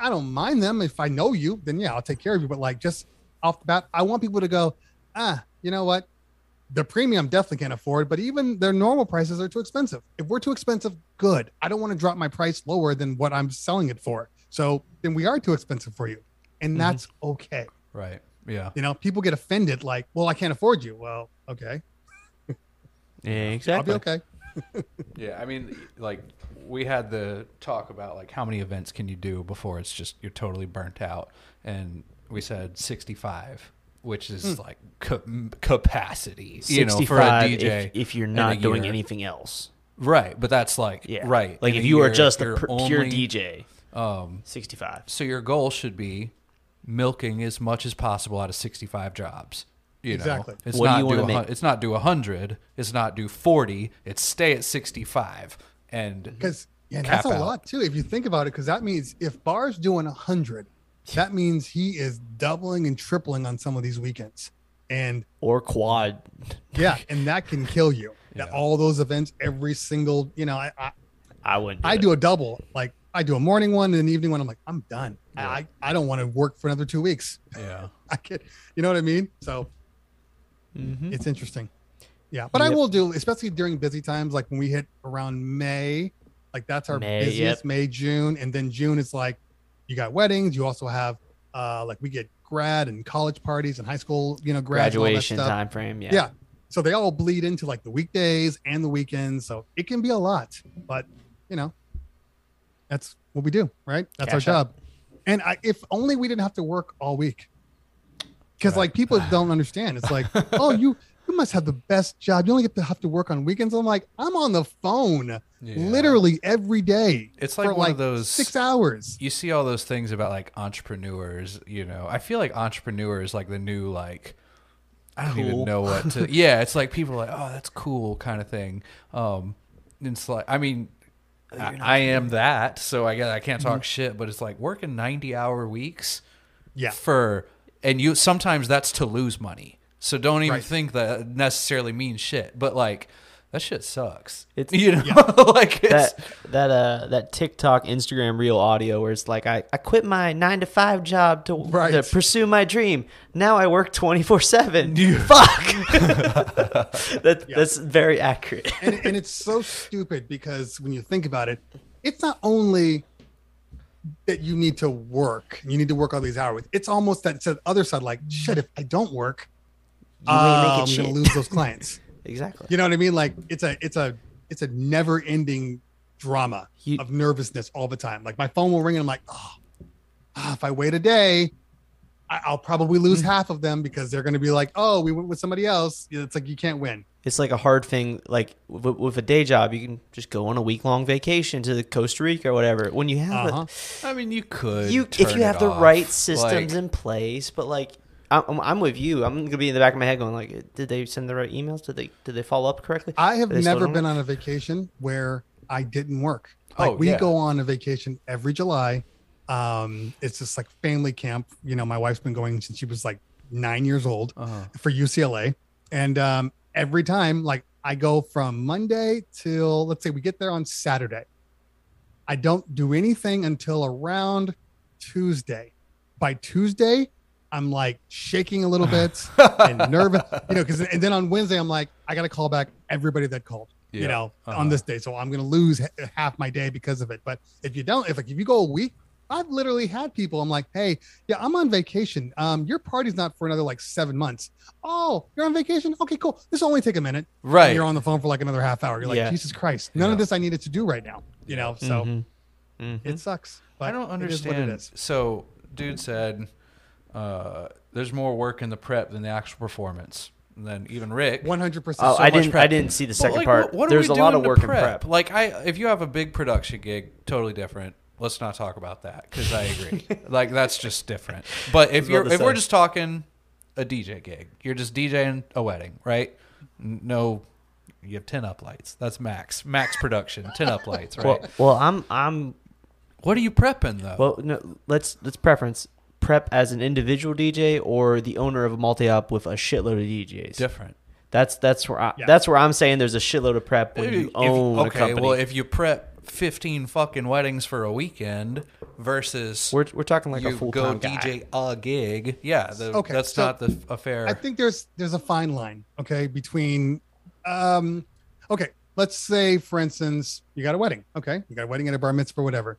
I don't mind them. If I know you, then yeah, I'll take care of you. But like, just off the bat, I want people to go, ah, you know what? The premium definitely can't afford, but even their normal prices are too expensive. If we're too expensive, good. I don't want to drop my price lower than what I'm selling it for. So then we are too expensive for you. And that's okay. Right. Yeah. You know, people get offended like, well, I can't afford you. Well, okay. [LAUGHS] yeah, I'll exactly. be okay. Yeah. I mean, like we had the talk about like how many events can you do before it's just you're totally burnt out, and we said 65, which is like ca- capacity. You know, for a 65 DJ. if, if you're not doing year. anything else. Right, but that's like Yeah, right. Like in if you are just a pure only- DJ, Um, 65. so your goal should be milking as much as possible out of 65 jobs. You know, Exactly. it's What do not you do a, make? it's not do 100, it's not do 40, it's stay at 65 and Because yeah, Cap that's a lot too. If you think about it, because that means if Bar's doing a hundred, that means he is doubling and tripling on some of these weekends. And Or quad. yeah, and that can kill you. That [LAUGHS] Yeah. all those events, every single, you know, I I, I wouldn't. Do I it. do a double. Like I do a morning one and an evening one. I'm like, I'm done. I I don't want to work for another two weeks. yeah. [LAUGHS] I get, you know what I mean? So Mhm. it's interesting. Yeah, but I will do, especially during busy times, like when we hit around May, like that's our May, busiest yep. May, June, and then June is like you got weddings. You also have uh like we get grad and college parties and high school, you know, grads, and all that Graduation stuff. time frame. Yeah. Yeah. So they all bleed into like the weekdays and the weekends. So it can be a lot, but you know, that's what we do, right? That's Cash our job. And I, if only we didn't have to work all week. Because Right. like people don't understand. It's like, [LAUGHS] oh, you you must have the best job. You only get to have to work on weekends. I'm like, I'm on the phone Yeah. literally every day. It's like for one of those- six hours. You see all those things about like entrepreneurs, you know. I feel like entrepreneurs like the new like I don't even know what to [LAUGHS] Yeah, it's like people are like, "Oh, that's cool" kind of thing. Um it's like I mean I, I am that, so I guess I can't talk shit, but it's like working 90-hour weeks Yeah. for and you sometimes that's to lose money. So don't even Right. think that necessarily means shit, but like that shit sucks. [LAUGHS] It's- you know, [LAUGHS] like it's That that uh that TikTok Instagram reel audio where it's like I, I quit my nine to five job to, Right. to pursue my dream. Now I work twenty four seven. [LAUGHS] Fuck. that, That's very accurate. and, and it's so stupid because when you think about it, it's not only that you need to work, you need to work all these hours. It's almost that to the other side, like shit. If I don't work, uh, I'm shit. gonna lose those clients. [LAUGHS] exactly. you know what I mean? Like it's a it's a it's a never ending drama You- of nervousness all the time. Like my phone will ring and I'm like, oh, if I wait a day, I, I'll probably lose half of them because they're going to be like, oh, we went with somebody else. It's like you can't win. It's like a hard thing. Like with, with a day job, you can just go on a week long vacation to Costa Rica or whatever. When you have Uh-huh. I mean, you could you if turn you have it the off. right systems Like, in place but like I'm, I'm with you i'm gonna be in the back of my head going like did they send the right emails did they did they follow up correctly I have Did they slow never been on a vacation where I didn't work. Like Oh, we yeah. go on a vacation every July. Um, it's just like family camp. You know, my wife's been going since she was like nine years old uh-huh. for UCLA. And um, every time, like I go from Monday till let's say we get there on Saturday. I don't do anything until around Tuesday. By Tuesday, I'm like shaking a little [LAUGHS] bit and nervous, you know, because and then on Wednesday I'm like, I got to call back everybody that called, you know, Uh-huh. on this day. So I'm gonna lose h- half my day because of it. But if you don't, if like if you go a week, I've literally had people. I'm like, hey, yeah, I'm on vacation. Um, your party's not for another like seven months. Oh, you're on vacation? Okay, cool. This will only take a minute. And Right. you're on the phone for like another half hour. You're like, Yeah. Jesus Christ, none of this I needed to do right now. You know, so Mhm. It sucks. But I don't It is what understand. it is. So, dude said uh, there's more work in the prep than the actual performance. And then even Rick. One hundred percent. Oh, I didn't. prep. I didn't see the second like, part. what- what are There's a lot of to work in prep. Like I, if you have a big production gig, totally different. Let's not talk about that because I agree. [LAUGHS] like that's just different. But if you're, about to if we're just talking a DJ gig, you're just DJing a wedding, right? No, you have ten up lights. That's max, max production, ten up lights, right? Well, well, I'm I'm what are you prepping though? well. No, let's let's preference prep as an individual DJ or the owner of a multi-op with a shitload of DJs. different. That's that's where I, Yeah. that's where I'm saying there's a shitload of prep when If- you if- own a okay, company. well, if you prep fifteen fucking weddings for a weekend versus we're we're talking like you a full go time guy. DJ a gig, yeah, the, Okay, that's so not the affair. I think there's there's a fine line, okay, between um okay, let's say for instance, you got a wedding, okay? You got a wedding at a bar mitzvah or whatever.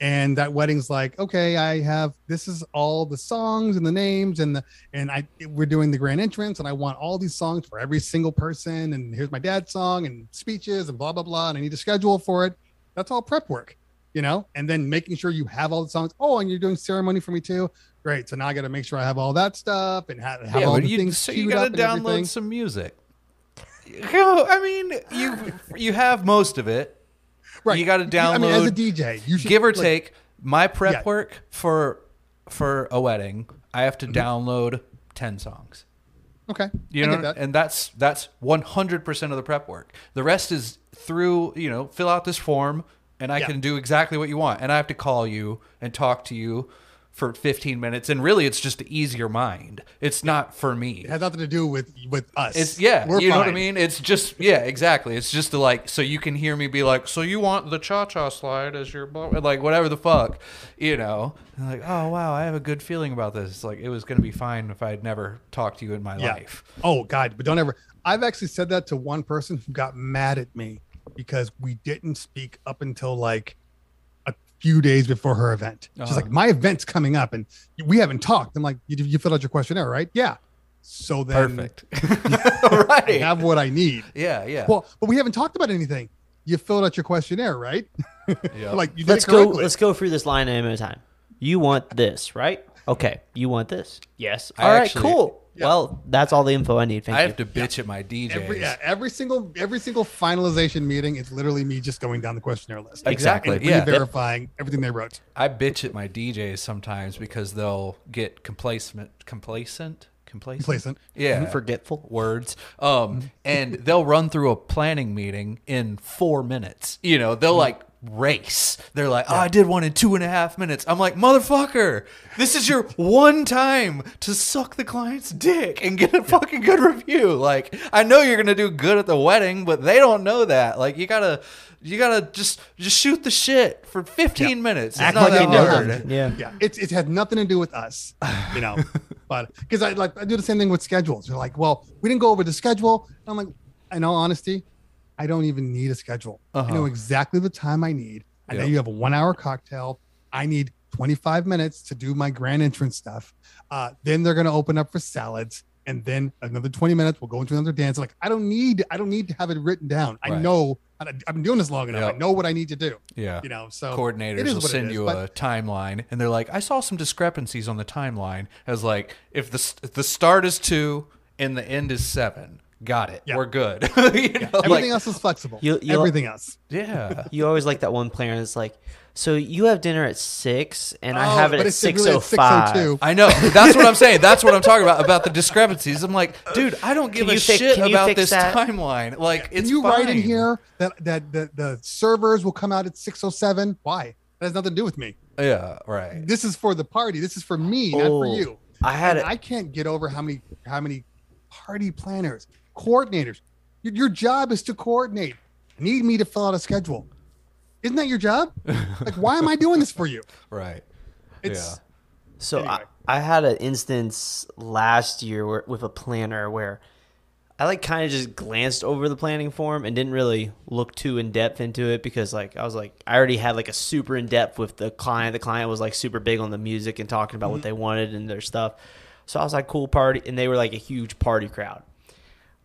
And that wedding's like, okay, I have this is all the songs and the names and the and I we're doing the grand entrance and I want all these songs for every single person and here's my dad's song and speeches and blah blah blah and I need a schedule for it. That's all prep work, you know? And then making sure you have all the songs. Oh, and you're doing ceremony for me too. Great. So now I got to make sure I have all that stuff and have, have yeah, all the you, things so you got to and everything. download some music. I mean, you you have most of it. Right. You got to download. I mean, as a DJ, you should give or like, take my prep Yeah. work for for a wedding. I have to Mm-hmm. download ten songs. Okay. You know, get that. and that's that's one hundred percent of the prep work. The rest is through you know fill out this form, and I Yeah. can do exactly what you want. And I have to call you and talk to you for fifteen minutes. And really, it's just to ease your mind. It's not for me. It has nothing to do with with us. It's yeah, We're you know what I mean. It's just yeah, exactly. It's just to like so you can hear me be like, so you want the cha cha slide as your blah-" like whatever the fuck, you know. And like oh wow, I have a good feeling about this. It's like it was gonna be fine if I'd never talked to you in my Yeah. life. Oh God, but don't ever. I've actually said that to one person who got mad at me because we didn't speak up until like a few days before her event. She's Uh-huh. like, "My event's coming up, and we haven't talked." I'm like, "You, you filled out your questionnaire, right?" Yeah. So then, Perfect. [LAUGHS] [LAUGHS] I right. have what I need. yeah, yeah. Well, but we haven't talked about anything. You filled out your questionnaire, right? Yep. [LAUGHS] like you did let's go. Let's go through this line item at a time. You want this, right? Okay. You want this? Yes. I All right. actually- cool. Yeah. Well, that's all the info I need. Thank I you. have to bitch at my DJs. Every, yeah, every single every single finalization meeting is literally me just going down the questionnaire list. Exactly. And Yeah. verifying everything they wrote. I bitch at my DJs sometimes because they'll get complacent, complacent, complacent, Complacent. Yeah, Forgetful. words. Um, and they'll run through a planning meeting in four minutes. You know, they'll like race. They're like, "Oh, I did one in two and a half minutes." I'm like, "Motherfucker, this is your [LAUGHS] one time to suck the client's dick and get a fucking good review." Like, I know you're gonna do good at the wedding, but they don't know that. Like, you gotta, you gotta just just shoot the shit for 15 minutes. It's Act not like that you know hard. Yeah. Yeah, it's it had nothing to do with us, you know. [LAUGHS] but because I like I do the same thing with schedules. They're like, well, we didn't go over the schedule. And I'm like, in all honesty, I don't even need a schedule. I Uh-huh. know exactly the time I need. I know you have a one hour cocktail. I need 25 minutes to do my grand entrance stuff. Uh, then they're gonna open up for salads. And then another 20 minutes, we'll go into another dance. Like, I don't need, I don't need to have it written down. I Right. know I've been doing this long enough. Yep. I know what I need to do. Yeah. You know, so coordinators will send is, you but- a timeline and they're like i saw some discrepancies on the timeline as like if the if the start is two and the end is seven got it Yeah. we're good [LAUGHS] you know, Everything like, else is flexible. You- you- Everything else. yeah [LAUGHS] You always like that one planner that's like, so you have dinner at six, and I Oh, have it but at it's six really oh at oh five. 6:02. I know. That's what I'm saying. That's what I'm talking about about the discrepancies. I'm like, dude, I don't give Can a you fix- shit about this that? timeline. Like, Can it's you write in here that that the, the servers will come out at 607? Why? That has nothing to do with me. Yeah, right. This is for the party. This is for me, not for Oh, you. I had And it. I can't get over how many how many party planners, coordinators. Your, your job is to coordinate. Need me to fill out a schedule. Isn't that your job? [LAUGHS] like, why am I doing this for you? Right. It's So Anyway. I, I had an instance last year where, with a planner where I like kind of just glanced over the planning form and didn't really look too in depth into it because like I was like I already had like a super in depth with the client. The client was like super big on the music and talking about what mm-hmm. they wanted and their stuff. So I was like cool party and they were like a huge party crowd.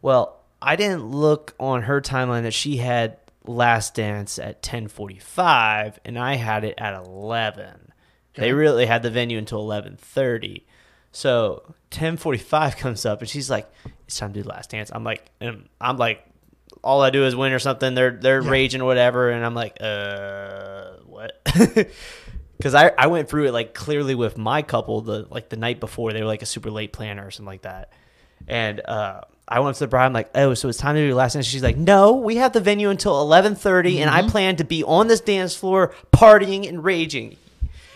Well, I didn't look on her timeline that she had last dance at 10:45 and I had it at 11. They really had the venue until 11:30. So 10:45 [LAUGHS] comes up and she's like, "It's time to do last dance." I'm like, and I'm like, all I do is win or something. They're they're Yeah. raging or whatever, and I'm like, uh, what? [LAUGHS] Because I I went through it like clearly with my couple the like the night before they were like a super late planner or something like that, and uh. I went up to the bride. I'm like, oh, so it's time to do last dance. She's like, no, we have the venue until 11:30, and I mm-hmm. plan to be on this dance floor partying and raging.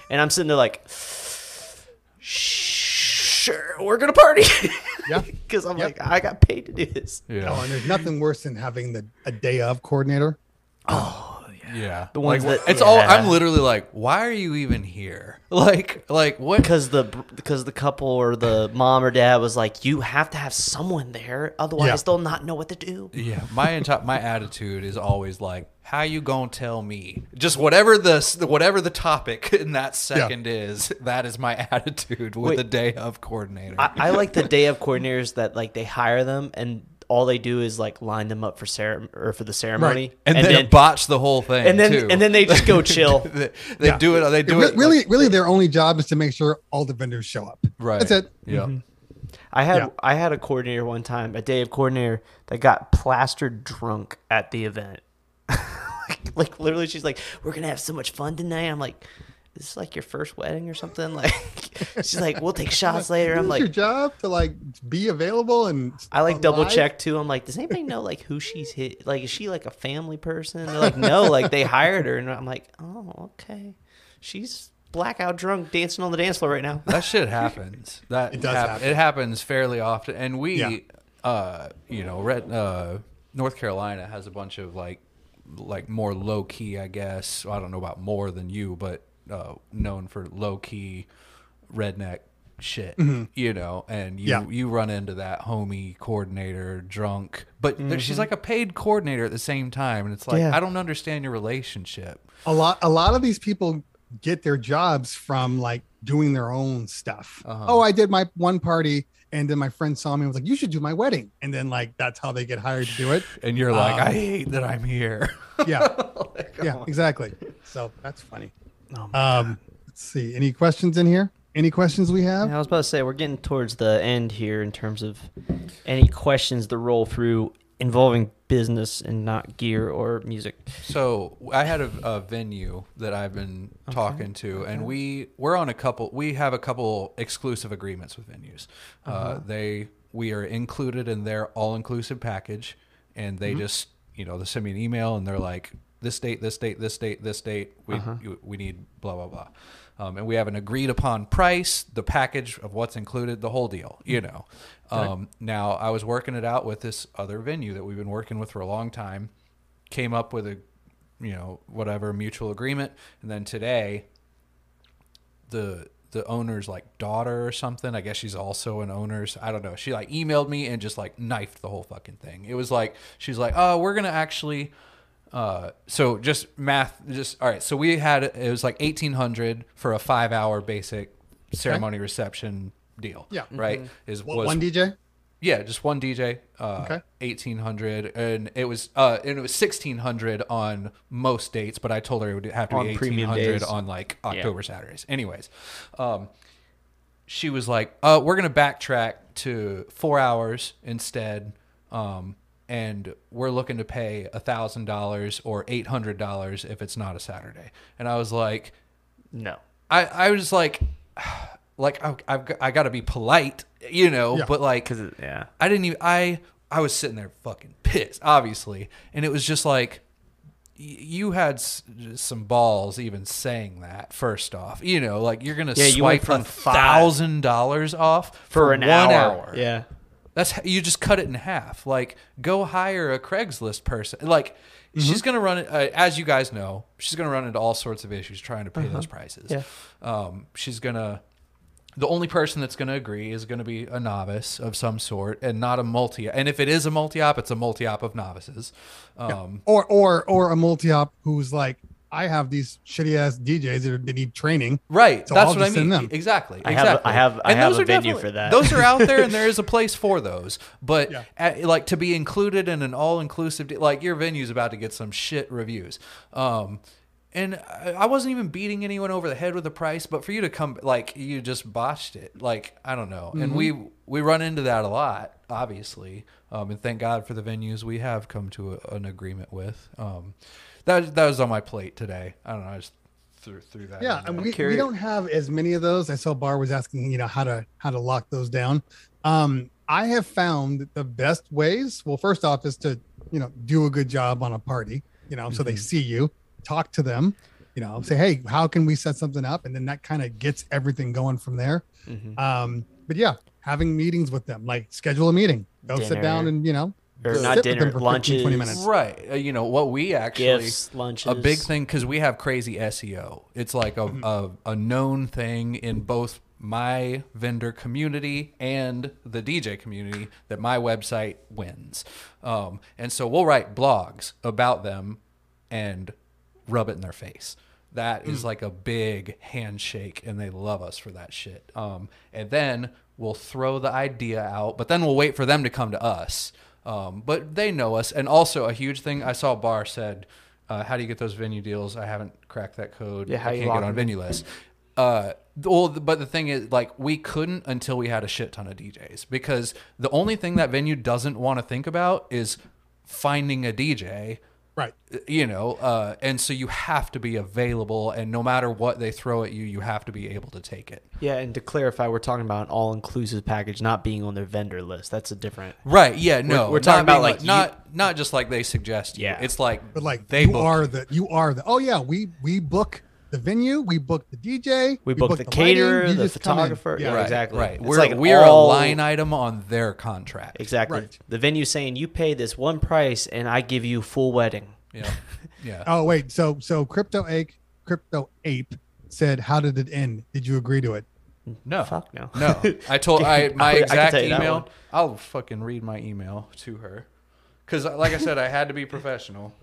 And I'm sitting there like, sure, we're gonna party. Yeah. [LAUGHS] because I'm Yep. like, I got paid to do this. Yeah. Oh, and there's nothing worse than having the a day of coordinator. Oh. Yeah, The ones like, that- it's all. I'm literally like, why are you even here? [LAUGHS] Like, like what? because the because the couple or the mom or dad was like, you have to have someone there, otherwise Yeah. they'll not know what to do. Yeah, my entire my attitude is always like, how you gonna tell me? Just whatever the whatever the topic [LAUGHS] in that second is, [LAUGHS] that is my attitude with Wait. the day of coordinator. I, I like the day of coordinators that like they hire them and all they do is like line them up for cere- or for the ceremony, and, then, botch the whole thing. and then too. and then they just go [LAUGHS] chill. they, they Yeah. do it. They do Re- it really, like- really, their only job is to make sure all the vendors show up. right. That's it. Yeah. Mm-hmm. I had Yeah. I had a coordinator one time, a day of coordinator that got plastered drunk at the event. [LAUGHS] like, like literally, she's like, "We're gonna have so much fun tonight." I'm like, "Is like your first wedding or something?" [LAUGHS] Like, she's like, "We'll take shots [LAUGHS] later." I'm Isn't your job to like be available and I like double check too. I'm like, does anybody know like who she's hit? Like, is she like a family person? They're like, no, like they hired her, and I'm like, oh, okay, she's blackout drunk dancing on the dance floor right now. that shit happens. [LAUGHS] That It does hap- happen. It happens fairly often, and we, Yeah. uh, you know, Red, uh, North Carolina has a bunch of like, like more low key, I guess. I don't know about more than you, but uh, known for low key redneck shit, you know. And you Mm-hmm. Yeah. you run into that homie coordinator drunk, but Mm-hmm. she's like a paid coordinator at the same time, and it's like Yeah. I don't understand your relationship. A lot, a lot of these people get their jobs from like doing their own stuff. Uh-huh. Oh, I did my one party, and then my friend saw me and was like, "You should do my wedding," and then like that's how they get hired to do it. [LAUGHS] And you're like, Um, I hate that I'm here. Yeah, [LAUGHS] yeah, exactly. So that's funny. Oh Um, let's see. Any questions in here? Any questions we have? Yeah, I was about to say we're getting towards the end here in terms of any questions that roll through involving business and not gear or music. So I had a, a venue that I've been talking to, and we we're on a couple. We have a couple exclusive agreements with venues. Uh, they we are included in their all inclusive package, and they just you know they send me an email and they're like this date, this date, this date, this date. We you, we need blah blah blah. Um, and we have an agreed upon price, the package of what's included, the whole deal, you know. Um, now, I was working it out with this other venue that we've been working with for a long time came up with a you know whatever mutual agreement and then today the the owner's like daughter or something i guess she's also an owner's i don't know she like emailed me and just like knifed the whole fucking thing it was like she's like oh we're gonna actually uh so just math just all right so we had it was like 1800 for a five hour basic ceremony reception deal Yeah. right is What, was one DJ? yeah, just one DJ. Uh, Okay. Eighteen hundred, and it was uh, and it was sixteen hundred on most dates, but I told her it would have to On be eighteen premium hundred on like October Saturdays. Anyways, um, she was like, uh, "We're gonna backtrack to four hours instead, um, and we're looking to pay a thousand dollars or eight hundred dollars if it's not a Saturday." And I was like, No. I, I was like, [SIGHS] like I, I've got, I got to be polite, you know, Yeah. but like, Because, yeah. I didn't even I I was sitting there fucking pissed, obviously, and it was just like you had s- some balls even saying that. First off, you know, like you're gonna Yeah, you swipe from a five- thousand dollars off For, an one hour. Yeah. That's you just cut it in half. Like go hire a Craigslist person. Like Mm-hmm. she's gonna run it uh, as you guys know. She's gonna run into all sorts of issues trying to pay those prices. Uh-huh. Yeah. Um, she's gonna. The only person that's going to agree is going to be a novice of some sort, and not a multi. And if it is a multi-op, it's a multi-op of novices. Um, Or or or a multi-op who's like I have these shitty ass DJs that, are, that need training. Right. So That's I'll what I just send mean. them. Exactly. I have- exactly. I have- I And have those a are venue definitely- for that. Those are out there, and [LAUGHS] there is a place for those. But Yeah. at, like to be included in an all-inclusive, like your venue's about to get some shit reviews. Um, and I I wasn't even beating anyone over the head with the price, but for you to come, like you just botched it. Like I don't know, and we we run into that a lot, obviously. Um, and thank God for the venues we have come to a, an agreement with. Um, that that was on my plate today. I don't know. I just threw threw that. Yeah, in and there. we, we don't have as many of those. I saw Bar was asking, you know, how to how to lock those down. Um, I have found that the best ways. Well, first off, is to you know do a good job on a party. You know, so they see you, talk to them. You know, say, hey, how can we set something up? And then that kind of gets everything going from there. Mhm. Um, but yeah, having meetings with them, like schedule a meeting, go sit down and you know, Or sit not with dinner, them for 15, lunches, 20 minutes. Right. Uh, you know what we actually gifts, lunches. a big thing because we have crazy SEO. It's like a, a a known thing in both my vendor community and the DJ community that my website wins. Um, and so we'll write blogs about them and rub it in their face. That is like a big handshake, and they love us for that shit. Um, and then we'll throw the idea out, but then we'll wait for them to come to us. Um, but they know us, and also a huge thing I saw Barr said, uh, "How do you get those venue deals? I haven't cracked that code. Yeah, how I you can't lock get on venue list." Uh, well, but the thing is, like, we couldn't until we had a shit ton of DJs because the only thing that venue doesn't want to think about is finding a DJ Right. you know uh, and so you have to be available and no matter what they throw at you you have to be able to take it Yeah, and to clarify, we're talking about an all-inclusive package, not being on their vendor list. That's a different. right yeah no we're talking about, being like, you- not not just like they suggest you. Yeah. it's like But like they you book are the you are the oh yeah we we book the venue we booked the DJ We booked the lighting, caterer, you the just come in. photographer. yeah Yeah, right, exactly. right It's we're, like we're all- a line item on their contract Exactly. Right. The venue saying you pay this one price and I give you full wedding. yeah [LAUGHS] yeah Oh wait, so so crypto ape crypto ape said, "How did it end? Did you agree to it?" no Fuck no. no i [LAUGHS] told i my I exact tell you that email i'll fucking read my email to her because like i said i had to be professional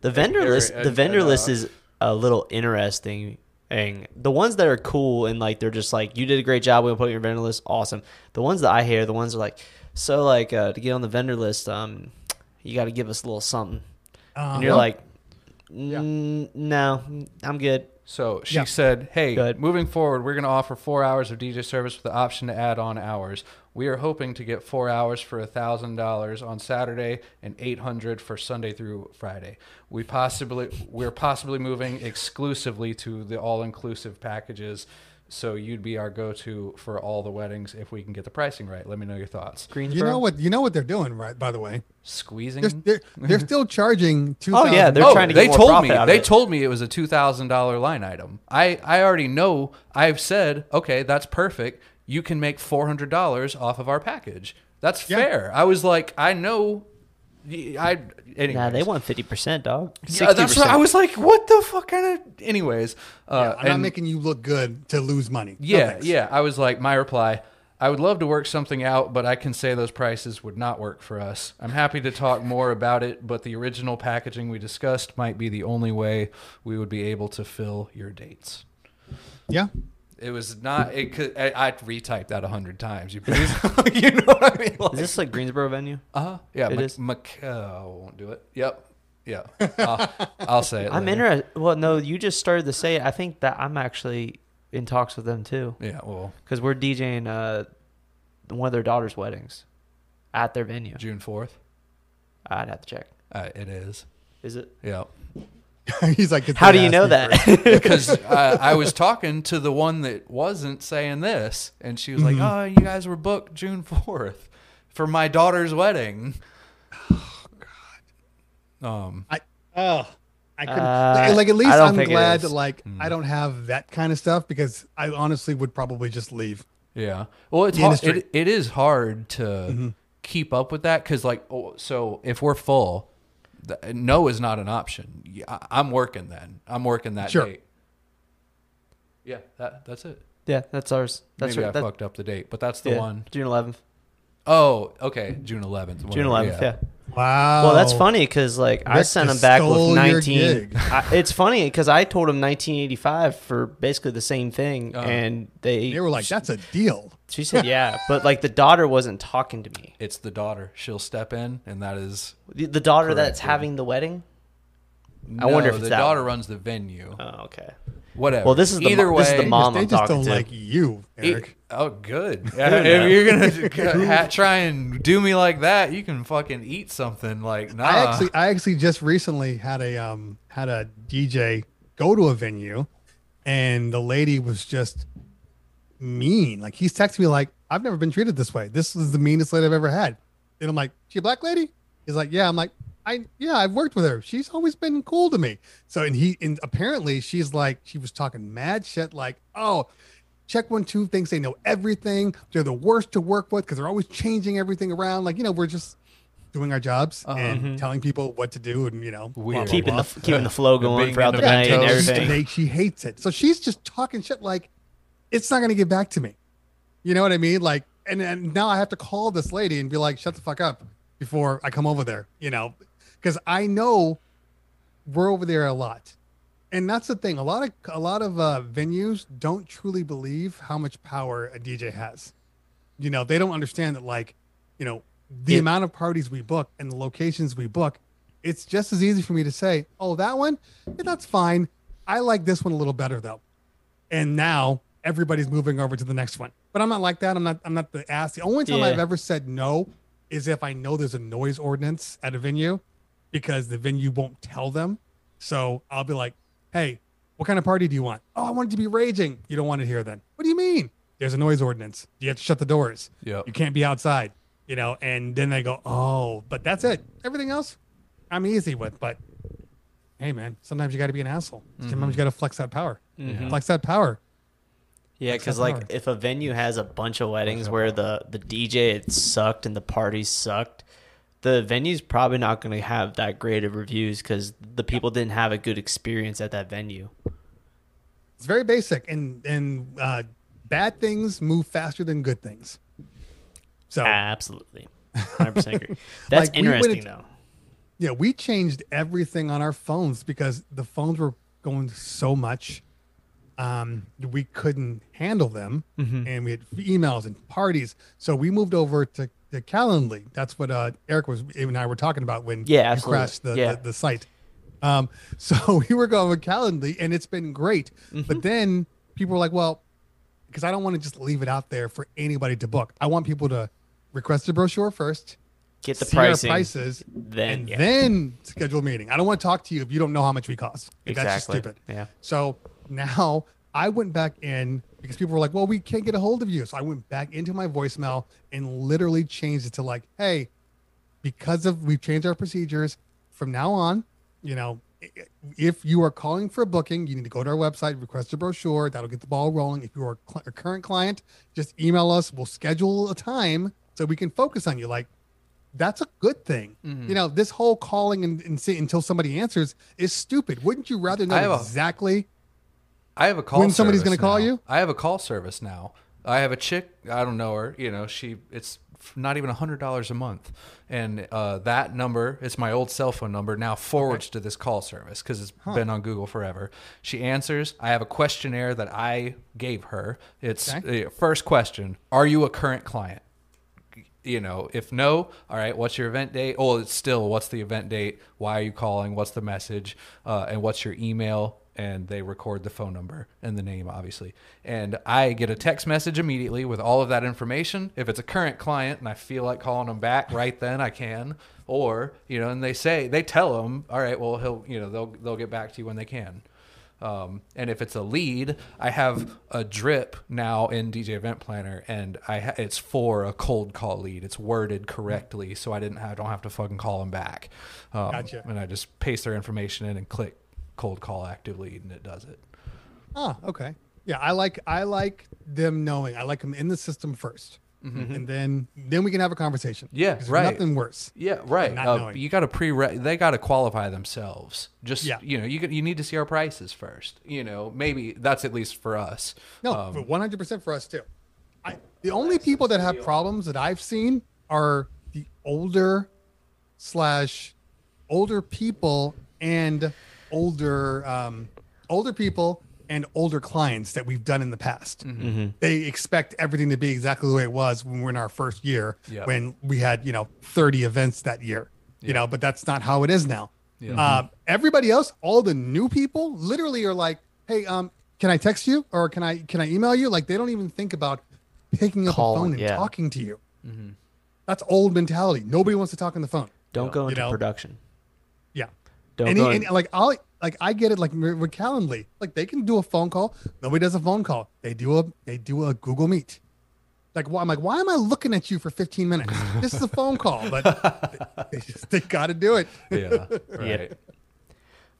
The vendor list, the vendor list is a little interesting. And the ones that are cool and like they're just like you did a great job. We'll put it on your vendor list. Awesome. The ones that I hear, the ones that are like so like uh, to get on the vendor list, um, you got to give us a little something. Uh, And you're like, mm, no, I'm good. So she Yeah. said, "Hey, Go moving forward, we're going to offer four hours of DJ service with the option to add on hours. We are hoping to get four hours for a thousand dollars on Saturday and eight hundred for Sunday through Friday. We possibly we're possibly moving exclusively to the all-inclusive packages." So you'd be our go-to for all the weddings if we can get the pricing right. Let me know your thoughts. Greensboro. you know what you know what they're doing, right? By the way, Squeezing. they're they're, they're still [LAUGHS] charging two. Oh, yeah, they're oh, trying to oh, they get more told profit me out of they it. told me it was a two thousand dollar line item. I I already know. I've said okay, that's perfect. You can make four hundred dollars off of our package. That's Yeah. fair. I was like, I know. I anyways. Nah, they want fifty percent, dog. Yeah, that's what I was like. What the fuck kind of? Anyways, uh, Yeah, I'm not making you look good to lose money. Yeah, thanks. yeah. I was like, my reply. I would love to work something out, but I can say those prices would not work for us. I'm happy to talk more about it, but the original packaging we discussed might be the only way we would be able to fill your dates. yeah. It was not. It could. I, I retyped that a hundred times. You, [LAUGHS] [LAUGHS] you know what I mean? Like, Is this like Greensboro venue? uh-huh. Yeah, It Mc- is? Mc- uh, won't do it. Yep. Yeah. I'll, [LAUGHS] I'll say it. I'm later. interested. Well, no, you just started to say it. I think that I'm actually in talks with them too Yeah. Well, because we're DJing uh, one of their daughter's weddings at their venue. June fourth. I'd have to check. Uh, it is. Is it? Yeah. [LAUGHS] He's like, How do you know that? [LAUGHS] because uh, I was talking to the one that wasn't saying this, and she was like, Mm-hmm. "Oh, you guys were booked June [LAUGHS] fourth for my daughter's wedding." [SIGHS] Oh God. Um. I, oh, I couldn't. Uh, like at least I I'm glad is. that like Hmm. I don't have that kind of stuff because I honestly would probably just leave. Yeah. Well, it's hard, it, it is hard to Mm-hmm. keep up with that because, like, oh, so if we're full, th- no is not an option. I- I'm working then. I'm working that Sure. date. Yeah, that that's it. yeah, that's ours. That's Maybe right. I That- fucked up the date, but that's the yeah, one. June 11th. Oh, okay, June 11th. June whatever, 11th. Yeah. Wow. Well, that's funny because like I sent him back with nineteen. [LAUGHS] I, it's funny because I told him nineteen eighty five for basically the same thing, Uh-huh. and they They were like, "That's a deal." She said yeah, but like the daughter wasn't talking to me. It's the daughter. She'll step in, and that is. The, the daughter that's having the wedding. No, wonder if it's the that daughter one. runs the venue. Oh, okay. Whatever. Well, this is the either mo- way. this is the mom they I'm just talking don't to. like you, e- Erik. oh, good. [LAUGHS] if you're gonna [LAUGHS] ha- try and do me like that, you can fucking eat something. Like, nah. I actually, I actually just recently had a um had a DJ go to a venue, and the lady was just mean. Like he's texting me like, "I've never been treated this way. This is the meanest lady I've ever had." And I'm like, "She a black lady?" He's like, "Yeah." I'm like, "I yeah, I've worked with her. She's always been cool to me." So and he and apparently she's like, she was talking mad shit like, "Oh." Check one two thinks they know everything. They're the worst to work with because they're always changing everything around. Like you know, we're just doing our jobs uh-huh. and mm-hmm. telling people what to do and you know blah, Weird. blah, keeping blah. the keeping the flow going Being throughout the in the night and everything. They- she hates it so she's just talking shit like it's not going to get back to me you know what i mean like and, and now i have to call this lady and be like shut the fuck up before i come over there you know because i know we're over there a lot. And that's the thing a lot of a lot of uh, venues don't truly believe how much power a dj has. You know they don't understand that like you know the amount of parties we book and the locations we book it's just as easy for me to say oh that one? Yeah, that's fine. I like this one a little better though. And now everybody's moving over to the next one. But i'm not like that. I'm not i'm not the ass. The only time Yeah. i've ever said no is if i know there's a noise ordinance at a venue because the venue won't tell them. So i'll be like hey what kind of party do you want? Oh i want it to be raging. You don't want it here then. What do you mean? There's a noise ordinance. You have to shut the doors. Yep. you can't be outside you know and then they go oh but that's it. Everything else i'm easy with but hey man sometimes you got to be an asshole. Sometimes you got to flex that power. Mm-hmm. Flex that power. Yeah, because like power. if a venue has a bunch of weddings where the the DJ it sucked and the parties sucked, the venue's probably not going to have that great of reviews because the people didn't have a good experience at that venue. it's very basic and and uh bad things move faster than good things so Absolutely, hundred percent agree. [LAUGHS] That's Like, interesting into- though. yeah we changed everything on our phones because the phones were going so much um we couldn't handle them Mm-hmm. and we had emails and parties so we moved over to to calendly that's what uh erik was and i were talking about when Yeah, you crashed the, Yeah. the the site um [LAUGHS] so we were going with calendly and it's been great Mm-hmm. but then people were like well because i don't want to just leave it out there for anybody to book i want people to request a brochure first Get the see our pricing, prices then and yeah. then schedule a meeting. I don't want to talk to you if you don't know how much we cost. Like, That's just Exactly. stupid. Yeah. So now I went back in because people were like, well, we can't get a hold of you. So I went back into my voicemail and literally changed it to like, hey, because of we've changed our procedures from now on, you know, if you are calling for a booking, you need to go to our website, request a brochure. That'll get the ball rolling. If you are a, cl- a current client, just email us. We'll schedule a time so we can focus on you. Like, that's a good thing. Mm-hmm. You know, this whole calling and, and see until somebody answers is stupid. Wouldn't you rather know exactly? I have a call. When somebody's service gonna call now. you? I have a call service now. I have a chick. I don't know her. You know, she. It's not even a hundred dollars a month, and uh, that number. It's my old cell phone number. Now forwards to this call service because it's been on Google forever. She answers. I have a questionnaire that I gave her. It's Okay. uh, first question: Are you a current client? you know, if no, all right, what's your event date? Oh, it's still what's the event date? Why are you calling? What's the message? Uh, and what's your email? And they record the phone number and the name, obviously. And I get a text message immediately with all of that information. If it's a current client and I feel like calling them back right then, I can. Or you know, and they say they tell them, all right, well, he'll you know they'll they'll get back to you when they can. Um, and if it's a lead, I have a drip now in DJ Event Planner, and I ha- it's for a cold call lead. It's worded correctly, so I didn't have, I don't have to fucking call them back. Um, Gotcha. And I just paste their information in and click cold call actively and it does it. Oh, okay. Yeah, I like I like them knowing. I like them in the system 1st and then then we can have a conversation. Mm-hmm. Yeah, 'Cause there's right. Nothing worse. Yeah, right. Not Uh, knowing. you got to pre. They got to qualify themselves. Just Yeah. you know, you you need to see our prices first. You know, maybe that's at least for us. No, Um, one hundred percent for us too. I the only people that have problems that I've seen are the older slash older people and older um, older people and older clients that we've done in the past. They expect everything to be exactly the way it was when we we're in our first year, Yeah. when we had you know 30 events that year. You know, but that's not how it is now. Yeah. Uh, everybody else, all the new people, literally are like, "Hey, um, can I text you or can I can I email you?" Like they don't even think about picking up Calling, a phone and yeah. talking to you. That's old mentality. Nobody wants to talk on the phone. Don't go You into know? production. Yeah. Don't and, go. he- in- and, like I'll like I get it like with Calendly. Like they can do a phone call. Nobody does a phone call. They do a they do a Google Meet. Like why I'm like, why am I looking at you for 15 minutes? this is a phone call, but [LAUGHS] they, just, they got to do it. Yeah. [LAUGHS] Right.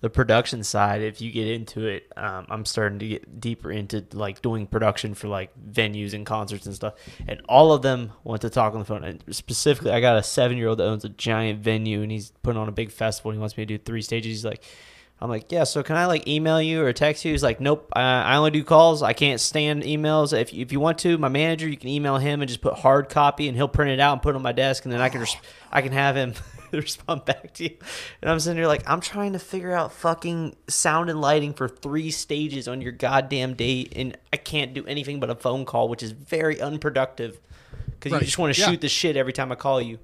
The production side, if you get into it, um, I'm starting to get deeper into like doing production for like venues and concerts and stuff. And all of them want to talk on the phone. And specifically, I got a seven year old that owns a giant venue and he's putting on a big festival. And he wants me to do three stages. He's like, I'm like, yeah. So can I like email you or text you? He's like, nope. I, only do calls. I can't stand emails. If if you want to, my manager, you can email him and just put hard copy, and he'll print it out and put it on my desk, and then I can I can have him [LAUGHS] respond back to you. And I'm sitting here like, I'm trying to figure out fucking sound and lighting for three stages on your goddamn date, and I can't do anything but a phone call, which is very unproductive. Because Right. you just want to Yeah. shoot the shit every time I call you.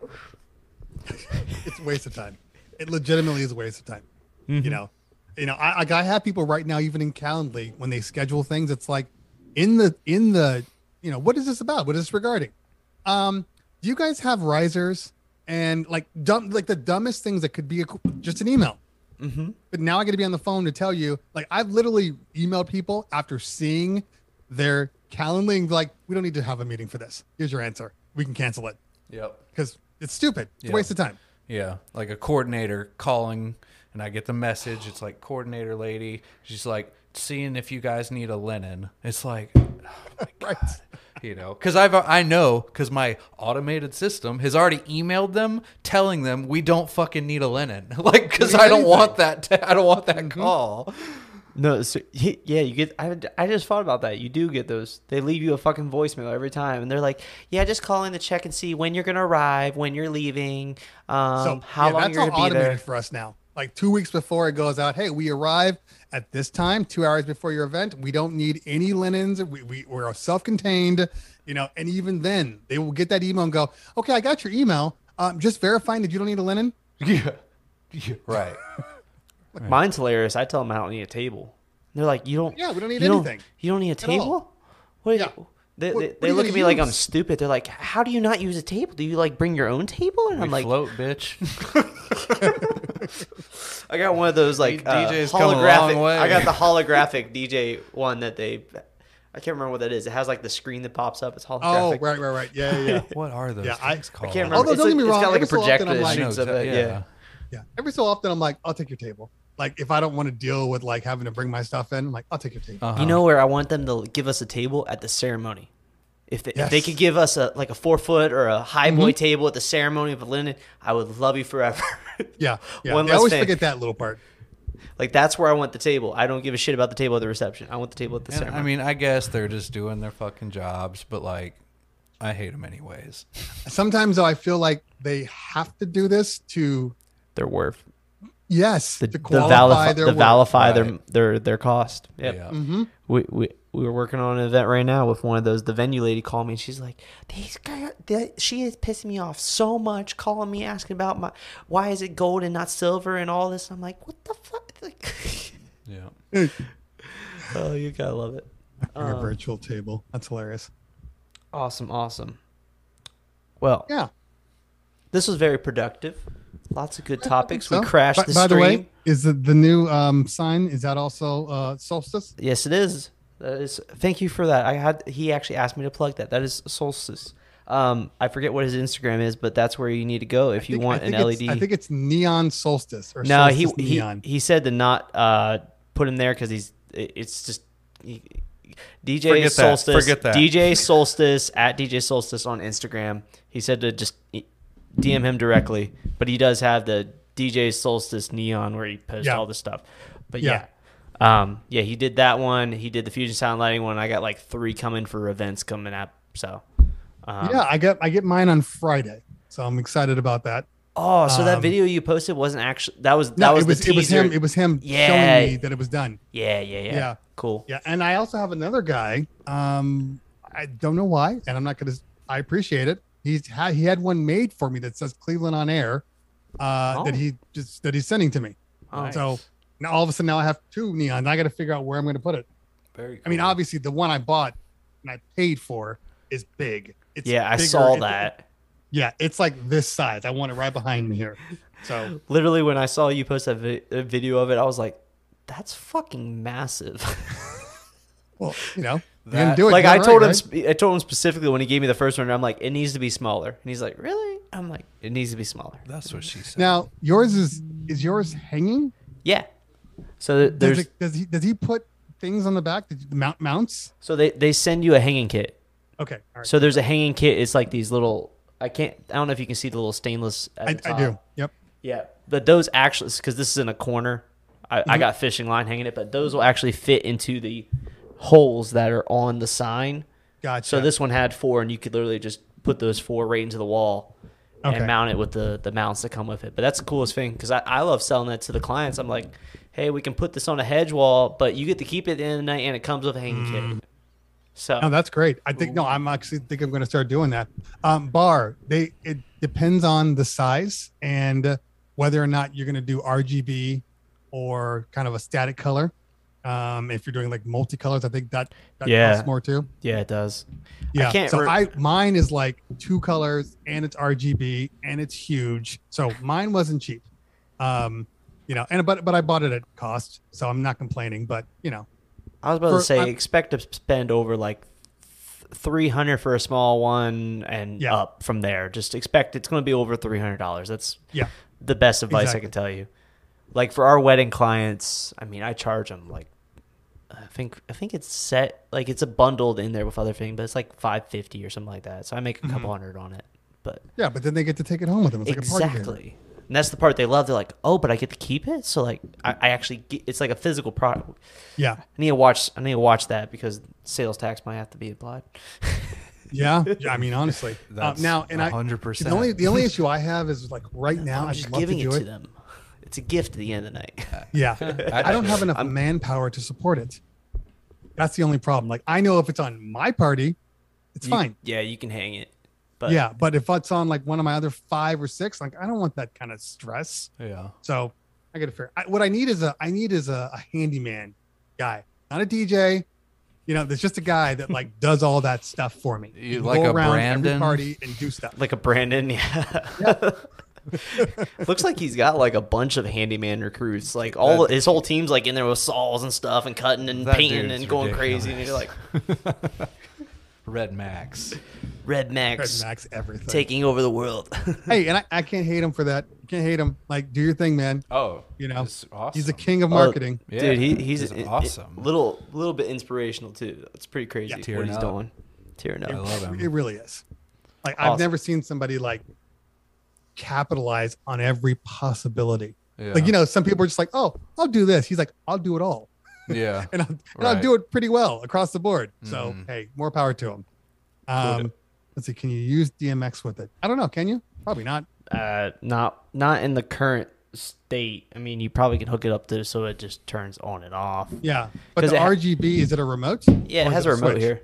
it's a waste of time. It legitimately is a waste of time. Mm-hmm. You know, you know, I, I have people right now, even in Calendly, when they schedule things, it's like in the in the you know, what is this about? What is this regarding? Um, do you guys have risers and like dumb like the dumbest things that could be a, just an email? Mm-hmm. But now I got to be on the phone to tell you, like I've literally emailed people after seeing their Calendly and like, we don't need to have a meeting for this. Here's your answer. We can cancel it Yep. because it's stupid. It's Yeah. a waste of time. Yeah, like a coordinator calling, and I get the message. It's like coordinator lady. She's like seeing if you guys need a linen. It's like, oh my [LAUGHS] Right. God. you know, because I've I know because my automated system has already emailed them telling them we don't fucking need a linen. [LAUGHS] like because I don't want that. T- [LAUGHS] I don't want that call. No, so, yeah, you get. I, I just thought about that. You do get those. They leave you a fucking voicemail every time, and they're like, "Yeah, just call in to check and see when you're gonna arrive, when you're leaving, um, So how yeah, long that's you're all gonna be automated there." for us now. Like two weeks before it goes out, hey, we arrive at this time, two hours before your event. We don't need any linens. We, we we're self-contained, you know. And even then, they will get that email and go, okay, I got your email. Um, just verifying that you don't need a linen. [LAUGHS] Yeah. yeah. Right. [LAUGHS] Mine's hilarious. I tell them I don't need a table. They're like, "You don't? Yeah, we don't need you don't- anything you don't need a at all. table? What? Yeah. They, What- they, what they look at gonna me like I'm stupid. They're like, "How do you not use a table? Do you like bring your own table?" And We I'm like, float, bitch. [LAUGHS] I got one of those like uh, DJ's come a long holographic. way. I got the holographic DJ one that they. I can't remember what that is. It has like the screen that pops up. It's holographic. Oh, right, right, right. Yeah, yeah, yeah. [LAUGHS] what are those Yeah, I- things I can't remember. Although, it's don't like, get me it's wrong, got like a every so often I'm that like- I know shoots up exactly- it. Yeah. yeah. Every so often, I'm like, I'll take your table. Like if I don't want to deal with like having to bring my stuff in, I'm like, I'll take your table. Uh-huh. You know where I want them to give us a table at the ceremony. If they, if they could give us a like a four foot or a high boy table at the ceremony of a linen, I would love you forever. [LAUGHS] Yeah, yeah. One They always thing. forget that little part. like that's where I want the table. I don't give a shit about the table at the reception. I want the table at the And, ceremony. I mean, I guess they're just doing their fucking jobs, but like, I hate them anyways. Sometimes though, I feel like they have to do this to their worth, yes the to the, qualify valify, their the work. valify their Right. their their cost. Yep. Yeah. Mhm. We, we we were working on an event right now with one of those. The venue lady called me and she's like, "These guys, they, she is pissing me off so much, calling me asking about my why is it gold and not silver and all this." I'm like, "What the fuck?" [LAUGHS] Like, Yeah. [LAUGHS] oh, you gotta love it. Bring a Um, virtual table. That's hilarious. Awesome, awesome. Well, Yeah. this was very productive. Lots of good topics. So, we crashed by, the by the way, is the, the new um, sign is that also uh, solstice? Yes, it is. That is. Thank you for that. I had he actually asked me to plug that. That is Solstice. Um, I forget what his Instagram is, but that's where you need to go if I you want an LED. I think it's neon solstice or no, he solstice he neon. he said to not uh, put him there because he's it- it's just he, DJ Forget that. Solstice. Forget that. DJ Solstice at DJ Solstice on Instagram. He said to just DM him directly, but he does have the DJ Solstice neon where he posts Yeah. all the stuff. But yeah. Yeah. Um, yeah, he did that one. He did the Fusion Sound Lighting one. I got like three coming for events coming up. So, um, yeah, I get I get mine on Friday, so I'm excited about that. Oh, so that Um, video you posted wasn't actually that was that No, was it was the it was him. It was him Yeah. showing me that it was done. yeah, yeah, yeah, Yeah. Cool. Yeah, and I also have another guy. Um, I don't know why, and I'm not gonna. I appreciate it. He's had he had one made for me that says Cleveland on air. Uh, Oh. that he just that he's sending to me. Nice. So now all of a sudden now I have two neons. I got to figure out where I'm going to put it. Very. Cool. I mean, obviously the one I bought and I paid for is big. It's yeah, I bigger. saw It- that. Yeah, it's like this size. I want it right behind me here. So [LAUGHS] Literally, when I saw you post that vi- a video of it, I was like, "That's fucking massive." [LAUGHS] well, you know, you That- do it. like done I right, told him, right? sp- I told him specifically when he gave me the first one. I'm like, "It needs to be smaller," and he's like, "Really?" I'm like, "It needs to be smaller." that's what she said. Now yours is is yours hanging? Yeah. So th- Does, there's it, does he does he put things on the back? Did mount mounts? so they they send you a hanging kit. Okay, all right. So there's a hanging kit. It's like these little. I can't. I don't know if you can see the little stainless. At I, the I do. Yep. Yeah, but those actually, because this is in a corner, I, Mm-hmm. I got fishing line hanging it, but those will actually fit into the holes that are on the sign. Gotcha. So this one had four, and you could literally just put those four right into the wall Okay. and mount it with the the mounts that come with it. But that's the coolest thing because I, I love selling that to the clients. I'm like, hey, we can put this on a hedge wall, but you get to keep it at the end of the night, and it comes with a hanging kit. So Mm. No, that's great. I think no, I'm actually think I'm going to start doing that. Um, bar, they it depends on the size and whether or not you're going to do RGB or kind of a static color. Um, if you're doing like multicolors, I think that that Yeah. costs more too. yeah, it does. Yeah. can't so re- I mine is like two colors and it's RGB and it's huge. So mine wasn't cheap. Um, you know, and but but I bought it at cost, so I'm not complaining. But you know, I was about For- to say, I'm- expect to spend over like three hundred for a small one, and Yeah. up from there. Just expect it's going to be over three hundred dollars. That's yeah, the best advice I can tell you. Like for our wedding clients, I mean, I charge them like I think I think it's set like it's a bundled in there with other things, but it's like five fifty or something like that. So I make a couple Mm-hmm. hundred on it. But yeah. But then they get to take it home with them. It's like a party exactly, and that's the part they love. They're like, oh, but I get to keep it. So like, I, I actually get, it's like a physical product. Yeah. I need to watch. I need to watch that because sales tax might have to be applied. [LAUGHS] Yeah, yeah. I mean, honestly. Uh, That's now, and I 100%. the only the only issue I have is like right now. I'm I'd just love giving to it do to them. It's a gift at the end of the night. Yeah, [LAUGHS] I don't have enough manpower to support it. That's the only problem. Like I know if it's on my party, it's You- fine. yeah, you can hang it. But yeah, but if it's on like one of my other five or six, like I don't want that kind of stress. Yeah. So I got to figure. I, what I need is a I need is a, a handyman guy, not a DJ. You know, there's just a guy that like [LAUGHS] does all that stuff for me. You Can like go a around Brandon? every party and do stuff. like a Brandon, [LAUGHS] yeah. [LAUGHS] Looks like he's got like a bunch of handyman recruits. Like all That- his whole team's like in there with saws and stuff and cutting and painting and going ridiculous. crazy. And you're like, [LAUGHS] Red Max. Red Max. Red Max Max everything. taking over the world. [LAUGHS] hey, and I, I can't hate him for that. Can't hate him. Like, do your thing, man. Oh, You know, awesome. He's a king of Oh, marketing. Yeah, Dude, he, he's it's a- awesome. A little, little bit inspirational too. It's pretty crazy Yeah. what he's up. doing. Tearing I love him. It really is. Like I've never seen somebody like capitalize on every possibility. Yeah. Like you know, some people are just like, "Oh, I'll do this." He's like, "I'll do it all," yeah. [LAUGHS] and I'll, and Right. I'll do it pretty well across the board. So Mhm. hey, more power to him. Um, let's see. Can you use DMX with it? I don't know. Can you? Probably not. Uh, not, not in the current state. I mean, you probably can hook it up to so it just turns on and off. Yeah, but the it ha- RGB is it a remote? Yeah, it it is has a remote switch? here.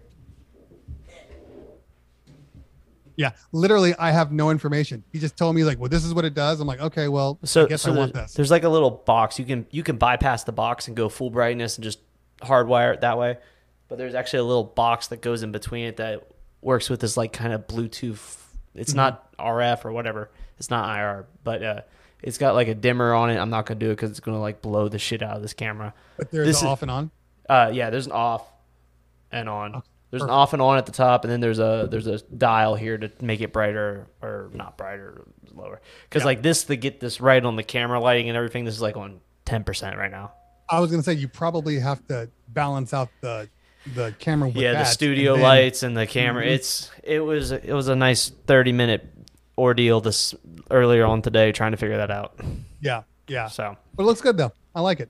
Yeah, literally, I have no information. He just told me like, "Well, this is what it does." I'm like, "Okay, well, So, I guess so I want this." there's like a little box you can you can bypass the box and go full brightness and just hardwire it that way. But there's actually a little box that goes in between it that works with this like kind of Bluetooth. It's Mm-hmm. not RF or whatever. It's not IR, but uh, it's got like a dimmer on it. I'm not gonna do it because it's gonna like blow the shit out of this camera. But there's this the is- off and on. Uh, yeah, there's an off and on. Okay, There's an off and on at the top, and then there's a there's a dial here to make it brighter or not brighter, lower. Because Yeah. like this to get this right on the camera lighting and everything, this is like on ten percent right now. I was gonna say you probably have to balance out the the camera. With yeah, the studio and then- lights and the camera. Mhm. It's it was it was a nice thirty minute ordeal this earlier on today trying to figure that out. Yeah, yeah, So but it looks good though. I like it.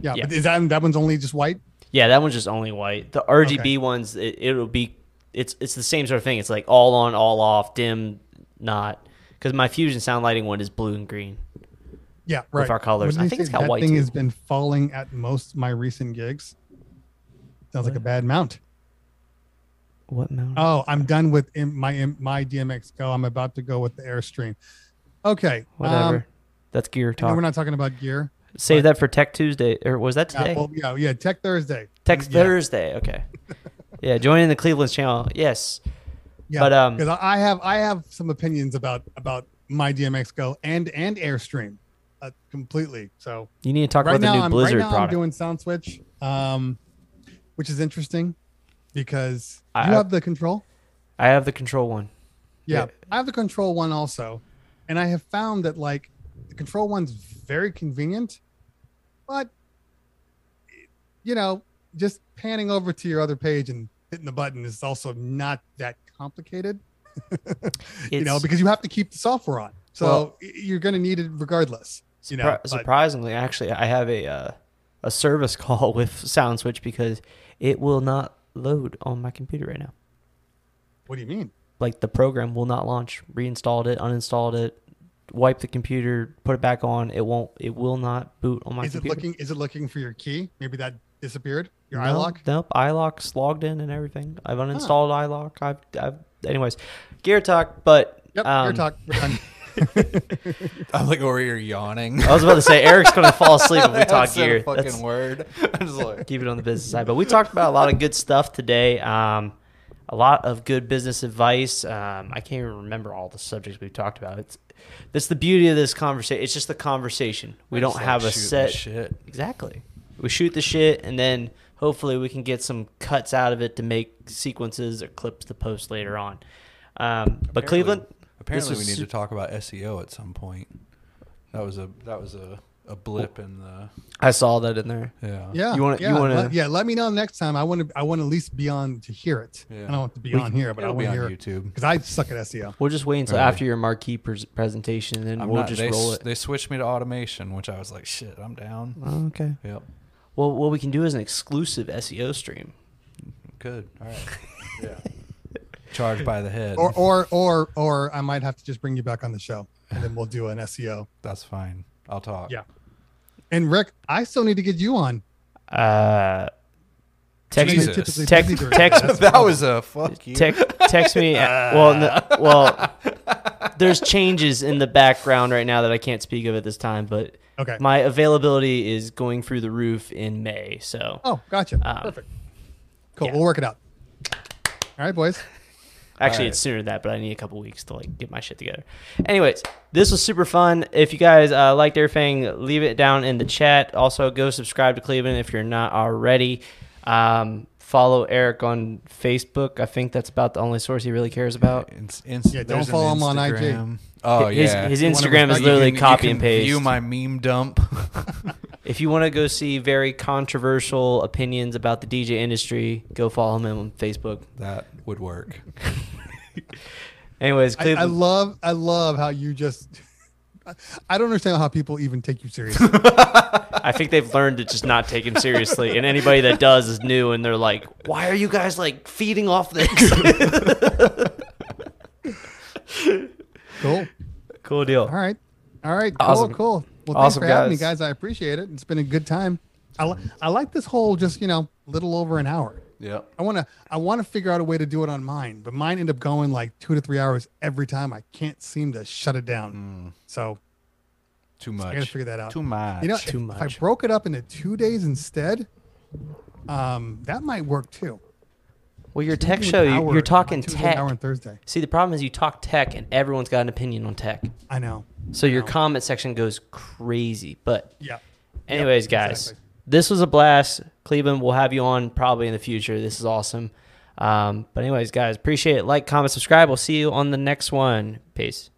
Yeah, Yeah. but is that that one's only just white? Yeah, that one's just only white. The RGB ones, it, it'll be it's it's the same sort of thing. It's like all on, all off, dim, not. because my fusion sound lighting one is blue and green. Yeah, right. our colors. I think it's got that white, thing too. has been falling at most of my recent gigs. Sounds like a bad mount. What mount? Oh, I'm done with my my DMX Go. I'm about to go with the Airstream. Okay, Whatever. Um, That's gear talk. we're not talking about gear. Save that for Tech Tuesday, or was that Yeah, today? well, yeah, yeah. Tech Thursday. Tech Yeah. Thursday. Okay. [LAUGHS] yeah, joining the Cleveland channel. Yes. Yeah, But, um, because I have I have some opinions about about my DMX Go and and Airstream, uh, completely. So You need to talk right about the now, new I'm, Blizzard right now I'm doing Sound Switch, um, which is interesting because I- you have the control. I have the control one. Yeah, Yeah. I have the control one also, and I have found that like the control one's very convenient, but you know, just panning over to your other page and hitting the button is also not that complicated. [LAUGHS] you know, because you have to keep the software on, so Well- you're going to need it regardless. You know, Surpri- but- surprisingly, actually, I have a uh, a service [LAUGHS] call with Sound Switch because it will not load on my computer right now. what do you mean? Like the program will not launch. Reinstalled it, uninstalled it, wiped the computer, put it back on. It won't. It will not boot on my is it computer. looking? Is it looking for your key? Maybe that disappeared. Your no, iLok. Nope, iLok's logged in and everything. I've uninstalled iLok. I've, I've, anyways, gear talk. But Yep. um, your talk. We're done. [LAUGHS] I'm like over here yawning. I was about to say Erik's gonna [LAUGHS] fall asleep if we I talk said a gear. fucking That's- word. [LAUGHS] I'm just like, keep it on the business side. But we talked about a lot of good stuff today. Um, a lot of good business advice. Um, I can't even remember all the subjects we've talked about. It's that's the beauty of this conversation. It's just the conversation. We don't like have a set. shit. Exactly. We shoot the shit, and then hopefully we can get some cuts out of it to make sequences or clips to post later on. Um, but Apparently- Cleveland, Apparently, we need su- to talk about SEO at some point. That was a that was a, a blip in the I saw that in there. yeah. Yeah. You wanna- you yeah, wanna- let- yeah, let me know next time. I want to I want to at least be on to hear it. Yeah. I don't want to be We- on here, but I It'll want be to on hear YouTube. because I suck at SEO. We'll just wait until Really? after your marquee pres- presentation, and then I'm we'll not, just they, roll it. they switched me to automation, which I was like, shit, I'm down. Oh, okay. Yep. Well, what we can do is an exclusive SEO stream. Good. All right. [LAUGHS] yeah. Charged by the head. Or or or or I might have to just bring you back on the show and then we'll do an SEO. That's fine. I'll talk. Yeah. And Rick, I still need to get you on. Uh, text Jesus. me. Typically Text- text- that. That's the that problem. was a fuck you. Text, text me. at- well, no, well, there's changes in the background right now that I can't speak of at this time, but okay. my availability is going through the roof in May. So Oh, gotcha. Um, Perfect. Cool. yeah. We'll work it out. All right, boys. Actually, Alright. it's sooner than that, but I need a couple weeks to like get my shit together. Anyways, this was super fun. If you guys uh, liked everything, leave it down in the chat. Also, go subscribe to Cleveland if you're not already. Um, follow Erik on Facebook. I think that's about the only source he really cares about. Ins- ins- Yeah, don't follow him on IG. Instagram. Oh his, yeah. his You wanna Instagram is literally You can- copy you and paste. View my meme dump. [LAUGHS] if you want to go see very controversial opinions about the DJ industry, go follow him on Facebook. that would work. [LAUGHS] Anyways, I, I love I love how you just I don't understand how people even take you seriously. [LAUGHS] I think they've learned to just not take him seriously, and anybody that does is new, and they're like, "Why are you guys like feeding off this?" [LAUGHS] cool. cool deal. All right. All right. Cool. Awesome. Cool. Well, thanks Awesome, for having me, guys. guys. I appreciate it. It's been a good time. I, li- I like this whole just, you know, little over an hour. Yeah. I want to I want to figure out a way to do it on mine, but mine end up going like 2 to 3 hours every time. I can't seem to shut it down. So, Too much. I got to figure that out. Too much. You know, Too if, if I broke it up into 2 days instead, um that might work too. Well, your tech show, you- hour- you're talking Tuesday, tech. hour on Thursday. See, the problem is you talk tech, and everyone's got an opinion on tech. I know. So your comment section goes crazy. But Yeah. anyways, guys, exactly. this was a blast. Cleveland, we'll have you on probably in the future. This is awesome. Um, but anyways, guys, appreciate it. Like, comment, subscribe. We'll see you on the next one. Peace.